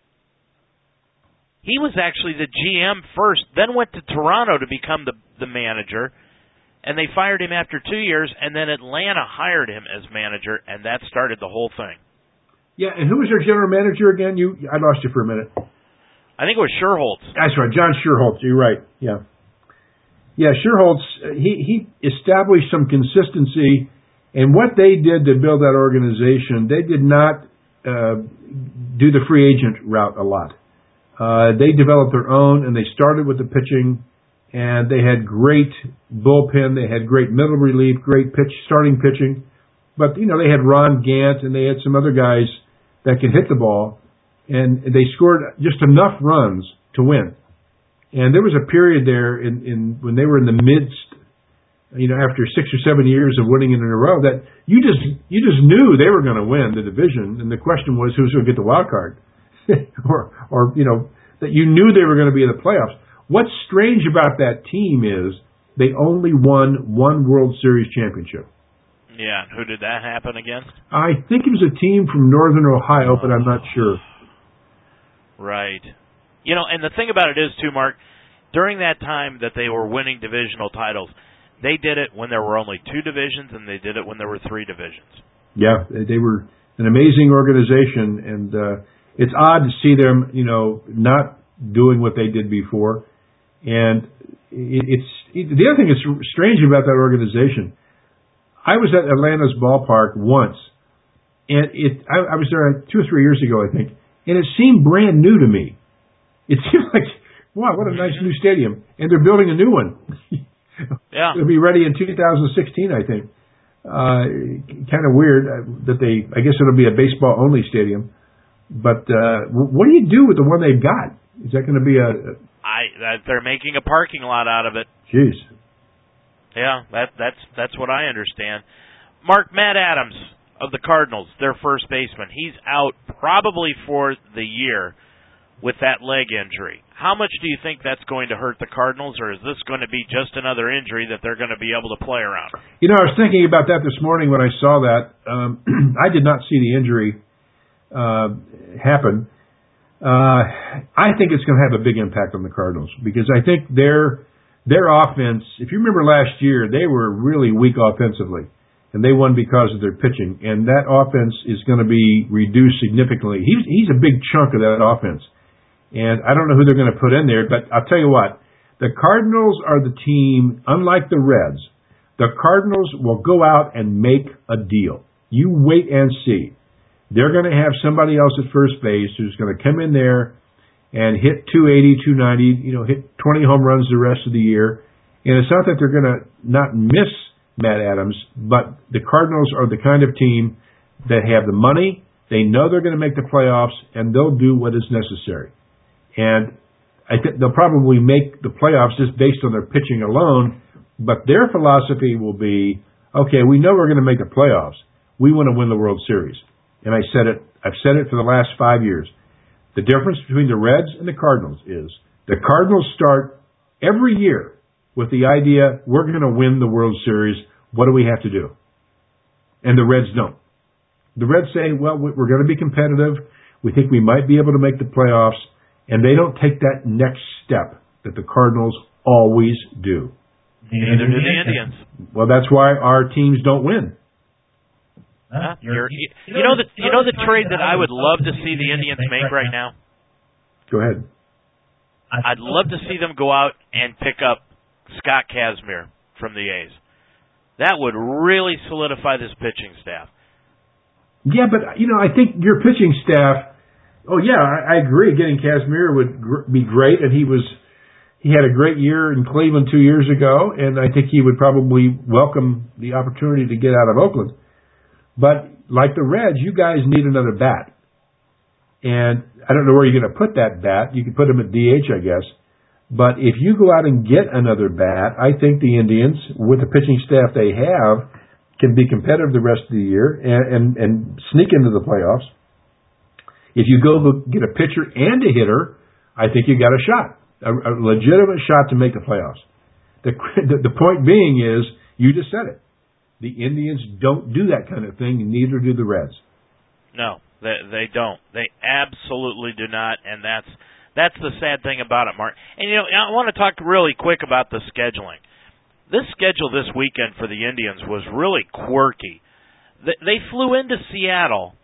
He was actually the GM first, then went to Toronto to become the the manager, and they fired him after 2 years and then Atlanta hired him as manager and that started the whole thing. Yeah, and who was their general manager again? You I lost you for a minute. I think it was Schuerholz. That's right, John Schuerholz. You're right. Yeah. Yeah, Schuerholz, he, he established some consistency, and what they did to build that organization, they did not uh, do the free agent route a lot. Uh, they developed their own, and they started with the pitching, and they had great bullpen, they had great middle relief, great pitch starting pitching, but you know they had Ron Gant and they had some other guys that could hit the ball, and they scored just enough runs to win. And there was a period there in, in when they were in the midst, you know, after six or seven years of winning it in a row, that you just you just knew they were going to win the division, and the question was who's going to get the wild card, or or you know that you knew they were going to be in the playoffs. What's strange about that team is they only won one World Series championship. Yeah, who did that happen against? I think it was a team from Northern Ohio, but I'm not sure. Right. You know, and the thing about it is too, Mark, during that time that they were winning divisional titles, they did it when there were only two divisions, and they did it when there were three divisions. Yeah, they were an amazing organization, and uh, it's odd to see them, you know, not doing what they did before. And it, it's it, the other thing that's strange about that organization. I was at Atlanta's ballpark once, and it I, I was there two or three years ago, I think, and it seemed brand new to me. It seems like, wow, what a nice new stadium. And they're building a new one. yeah. It'll be ready in 2016, I think. Uh, kind of weird uh, that they. I guess it'll be a baseball only stadium. But uh, what do you do with the one they've got? Is that going to be a? I that they're making a parking lot out of it. Jeez. Yeah, that that's that's what I understand. Mark Matt Adams of the Cardinals, their first baseman, he's out probably for the year with that leg injury. How much do you think that's going to hurt the Cardinals, or is this going to be just another injury that they're going to be able to play around? You know, I was thinking about that this morning when I saw that. Um, I did not see the injury uh, happen. Uh, I think it's going to have a big impact on the Cardinals because I think their their offense. If you remember last year, they were really weak offensively, and they won because of their pitching. And that offense is going to be reduced significantly. He's he's a big chunk of that offense. And I don't know who they're going to put in there, but I'll tell you what, the Cardinals are the team, unlike the Reds, the Cardinals will go out and make a deal. You wait and see. They're going to have somebody else at first base who's going to come in there and hit 280, 290, you know, hit 20 home runs the rest of the year. And it's not that they're going to not miss Matt Adams, but the Cardinals are the kind of team that have the money, they know they're going to make the playoffs, and they'll do what is necessary. And I think they'll probably make the playoffs just based on their pitching alone. But their philosophy will be, okay, we know we're going to make the playoffs. We want to win the World Series. And I said it, I've said it for the last five years. The difference between the Reds and the Cardinals is the Cardinals start every year with the idea we're going to win the World Series. What do we have to do? And the Reds don't. The Reds say, well, we're going to be competitive. We think we might be able to make the playoffs and they don't take that next step that the Cardinals always do. Neither do the Indians. Well, that's why our teams don't win. Huh? You're, you, you know the you know the trade that I would love to see the Indians make right now. Go ahead. I'd love to see them go out and pick up Scott Kazmir from the A's. That would really solidify this pitching staff. Yeah, but you know, I think your pitching staff Oh yeah, I, I agree. Getting Kazmir would gr- be great, and he was he had a great year in Cleveland two years ago, and I think he would probably welcome the opportunity to get out of Oakland. But like the Reds, you guys need another bat, and I don't know where you're going to put that bat. You can put him at DH, I guess. But if you go out and get another bat, I think the Indians, with the pitching staff they have, can be competitive the rest of the year and and, and sneak into the playoffs. If you go get a pitcher and a hitter, I think you got a shot, a, a legitimate shot to make the playoffs. The, the, point being is, you just said it. The Indians don't do that kind of thing, neither do the Reds. No, they they don't. They absolutely do not, and that's that's the sad thing about it, Mark. And you know, I want to talk really quick about the scheduling. This schedule this weekend for the Indians was really quirky. They flew into Seattle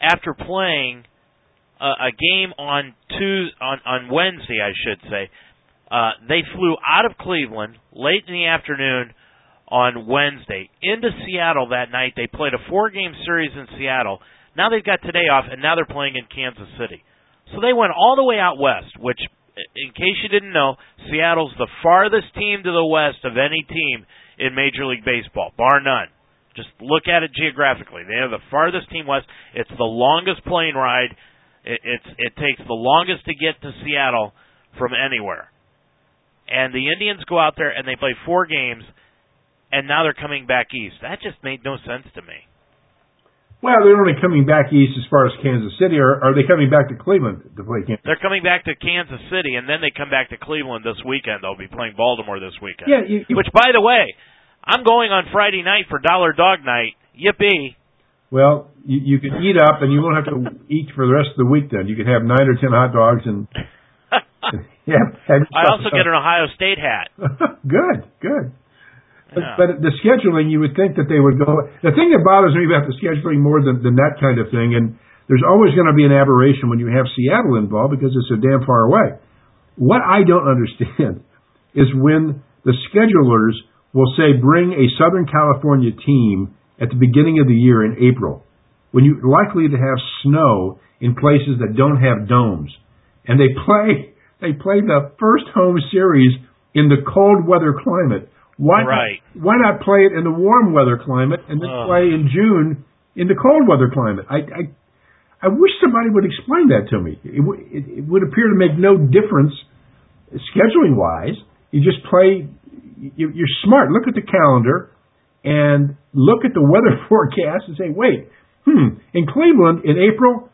after playing a, a game on Tuesday, on on Wednesday, I should say. Uh, they flew out of Cleveland late in the afternoon on Wednesday into Seattle that night. They played a four-game series in Seattle. Now they've got today off, and now they're playing in Kansas City. So they went all the way out west, which, in case you didn't know, Seattle's the farthest team to the west of any team in Major League Baseball, bar none. Just look at it geographically. They are the farthest team west. It's the longest plane ride. It, it's it takes the longest to get to Seattle from anywhere. And the Indians go out there and they play four games, and now they're coming back east. That just made no sense to me. Well, they're only coming back east as far as Kansas City, or are they coming back to Cleveland to play Kansas? They're coming back to Kansas City, and then they come back to Cleveland this weekend. They'll be playing Baltimore this weekend. Yeah, you, you, which, by the way, I'm going on Friday night for Dollar Dog Night. Yippee! Well, you, you can eat up, and you won't have to eat for the rest of the week. Then you can have nine or ten hot dogs, and, yeah. I also get an Ohio State hat. good, good. But, Yeah. but the scheduling, you would think that they would go. The thing that bothers me about the scheduling more than, than that kind of thing, and there's always going to be an aberration when you have Seattle involved because it's so damn far away. What I don't understand is when the schedulers will say bring a Southern California team at the beginning of the year in April, when you're likely to have snow in places that don't have domes, and they play they play the first home series in the cold weather climate. Why right. not, why not play it in the warm weather climate and then Ugh. play in June in the cold weather climate? I, I I wish somebody would explain that to me. It, w- it, it would appear to make no difference scheduling wise. You just play. You, you're smart. Look at the calendar and look at the weather forecast and say, wait, hmm, in Cleveland in April,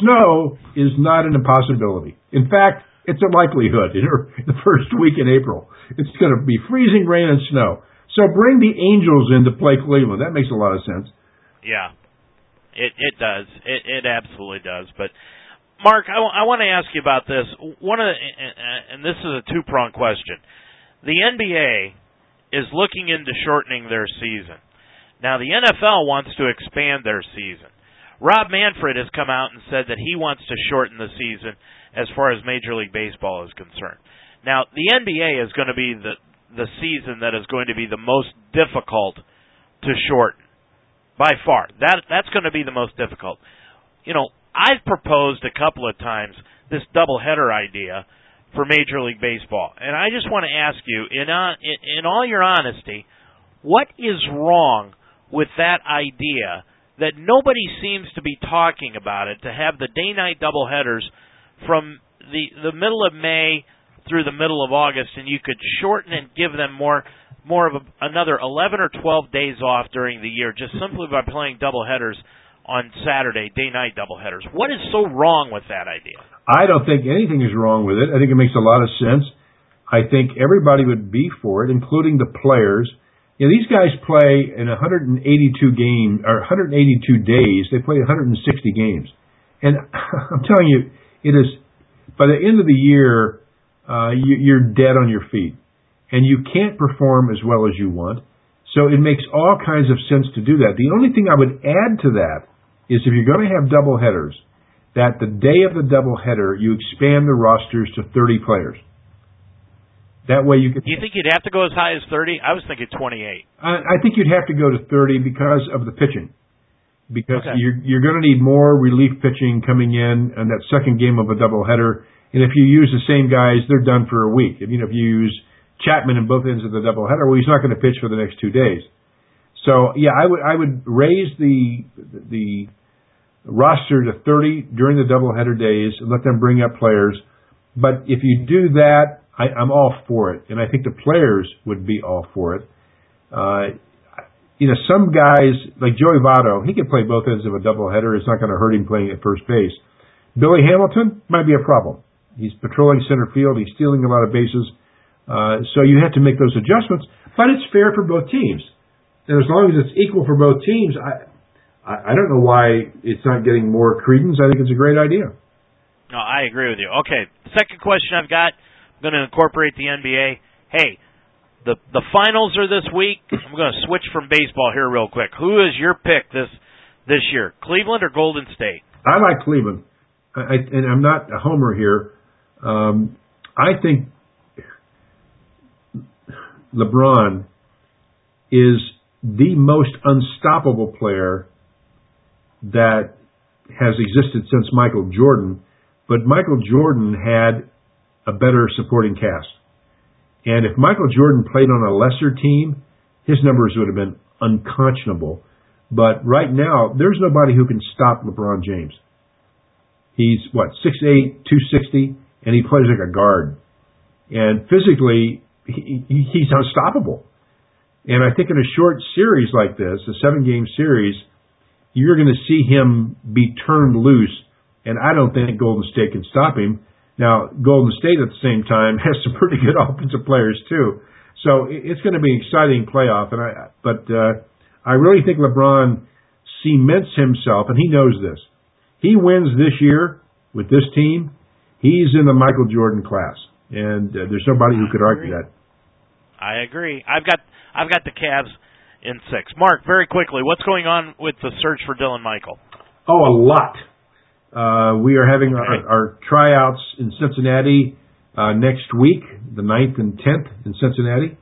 snow is not an impossibility. In fact, it's a likelihood in the first week in April. It's going to be freezing rain and snow. So bring the Angels in to play Cleveland. That makes a lot of sense. Yeah, it it does. It it absolutely does. But Mark, I, w- I want to ask you about this. One of the, and this is a two prong question. The NBA is looking into shortening their season. Now the NFL wants to expand their season. Rob Manfred has come out and said that he wants to shorten the season as far as Major League Baseball is concerned. Now the NBA is going to be the the season that is going to be the most difficult to shorten by far. That that's going to be the most difficult. You know, I've proposed a couple of times this doubleheader idea for Major League Baseball, and I just want to ask you, in uh, in, in all your honesty, what is wrong with that idea that nobody seems to be talking about it to have the day-night doubleheaders from the the middle of May through the middle of August, and you could shorten and give them more more of a, another 11 or 12 days off during the year just simply by playing doubleheaders on Saturday, day-night doubleheaders. What is so wrong with that idea? I don't think anything is wrong with it. I think it makes a lot of sense. I think everybody would be for it, including the players. You know, these guys play in 182 games or 182 days. They play 160 games, and I'm telling you, it is by the end of the year, uh, you, you're dead on your feet, and you can't perform as well as you want. So it makes all kinds of sense to do that. The only thing I would add to that is if you're going to have double headers, that the day of the double header you expand the rosters to 30 players. That way you could. Do you think you'd have to go as high as 30? I was thinking 28. I, I think you'd have to go to 30 because of the pitching. Because Okay. you're you're going to need more relief pitching coming in on that second game of a double header. And if you use the same guys, they're done for a week. If you know if you use Chapman in both ends of the double header, well, he's not going to pitch for the next two days. So yeah, I would I would raise the the roster to 30 during the doubleheader days and let them bring up players. But if you do that, I, I'm all for it, and I think the players would be all for it. Uh, you know, some guys like Joey Votto, he can play both ends of a doubleheader. It's not going to hurt him playing at first base. Billy Hamilton might be a problem. He's patrolling center field. He's stealing a lot of bases. Uh, so you have to make those adjustments, but it's fair for both teams. And as long as it's equal for both teams, I, I, I don't know why it's not getting more credence. I think it's a great idea. No, I agree with you. Okay, second question I've got. I'm going to incorporate the NBA. Hey, the the finals are this week. I'm going to switch from baseball here real quick. Who is your pick this this year? Cleveland or Golden State? I like Cleveland, I, I, and I'm not a homer here. Um, I think LeBron is the most unstoppable player that has existed since Michael Jordan, but Michael Jordan had a better supporting cast. And if Michael Jordan played on a lesser team, his numbers would have been unconscionable. But right now, there's nobody who can stop LeBron James. He's what, 6'8", 260, and he plays like a guard. And physically, he, he, he's unstoppable. And I think in a short series like this, a seven game series, you're going to see him be turned loose. And I don't think Golden State can stop him. Now, Golden State at the same time has some pretty good offensive players too. So it's going to be an exciting playoff. And I, but, uh, I really think LeBron cements himself, and he knows this. He wins this year with this team. He's in the Michael Jordan class, and uh, there's nobody who could argue that. I agree. I've got I've got the Cavs in six. Mark, very quickly, what's going on with the search for Dylan Michael? Oh, a lot. Uh, we are having Okay. our, our tryouts in Cincinnati uh, next week, the 9th and 10th in Cincinnati.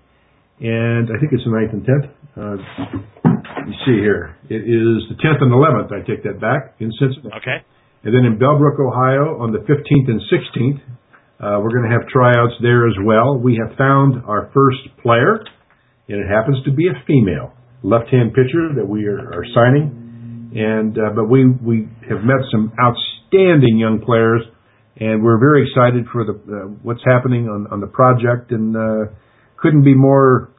And I think it's the 9th and 10th. Uh, you see here. It is the 10th and 11th, I take that back, in Cincinnati. Okay. And then in Bellbrook, Ohio, on the 15th and 16th, uh, we're going to have tryouts there as well. We have found our first player, and it happens to be a female left-hand pitcher that we are, are signing. And uh, but we we have met some outstanding young players, and we're very excited for the uh, what's happening on on the project, and uh, couldn't be more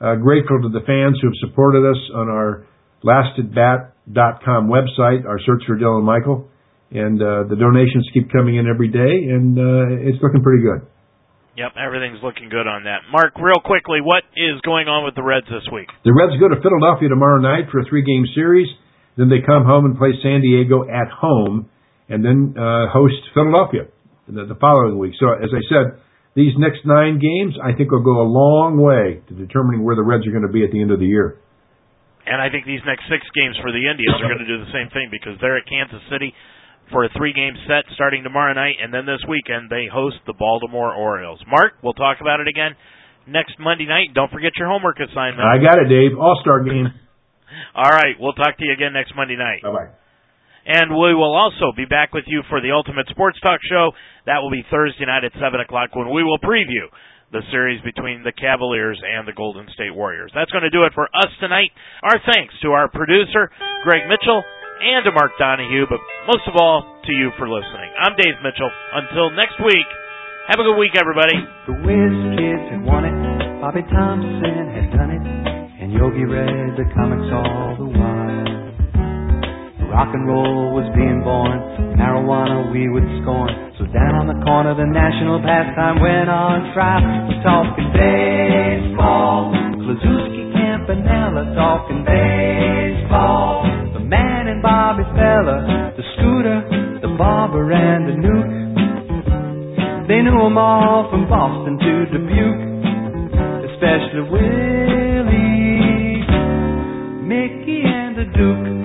uh, grateful to the fans who have supported us on our lastatbat.com website, our search for Dylan Michael, and uh, the donations keep coming in every day, and uh, it's looking pretty good. Yep, everything's looking good on that. Mark, real quickly, what is going on with the Reds this week? The Reds go to Philadelphia tomorrow night for a three-game series. Then they come home and play San Diego at home, and then uh, host Philadelphia the, the following week. So, as I said, these next nine games, I think, will go a long way to determining where the Reds are going to be at the end of the year. And I think these next six games for the Indians are going to do the same thing because they're at Kansas City for a three game set starting tomorrow night, and then this weekend they host the Baltimore Orioles. Mark, we'll talk about it again next Monday night. Don't forget your homework assignment. I got it, Dave. All star game. All right, we'll talk to you again next Monday night. Bye bye. And we will also be back with you for the Ultimate Sports Talk Show. That will be Thursday night at 7 o'clock when we will preview the series between the Cavaliers and the Golden State Warriors. That's going to do it for us tonight. Our thanks to our producer, Gregg Mitchell, and to Mark Donahue, but most of all to you for listening. I'm Dave Mitchell. Until next week, have a good week, everybody. The Whiz Kids had won it, Bobby Thomson had done it, and Yogi read the comics all the while. Rock and roll was being born, marijuana we would scorn. So down on the corner, the national pastime went on trial. We're talking baseball, Kluszewski, Campanella, talking baseball. And Bobby Feller, the scooter, the barber, and the Newk. They knew 'em all from Boston to Dubuque, especially Willie, Mickey, and the Duke.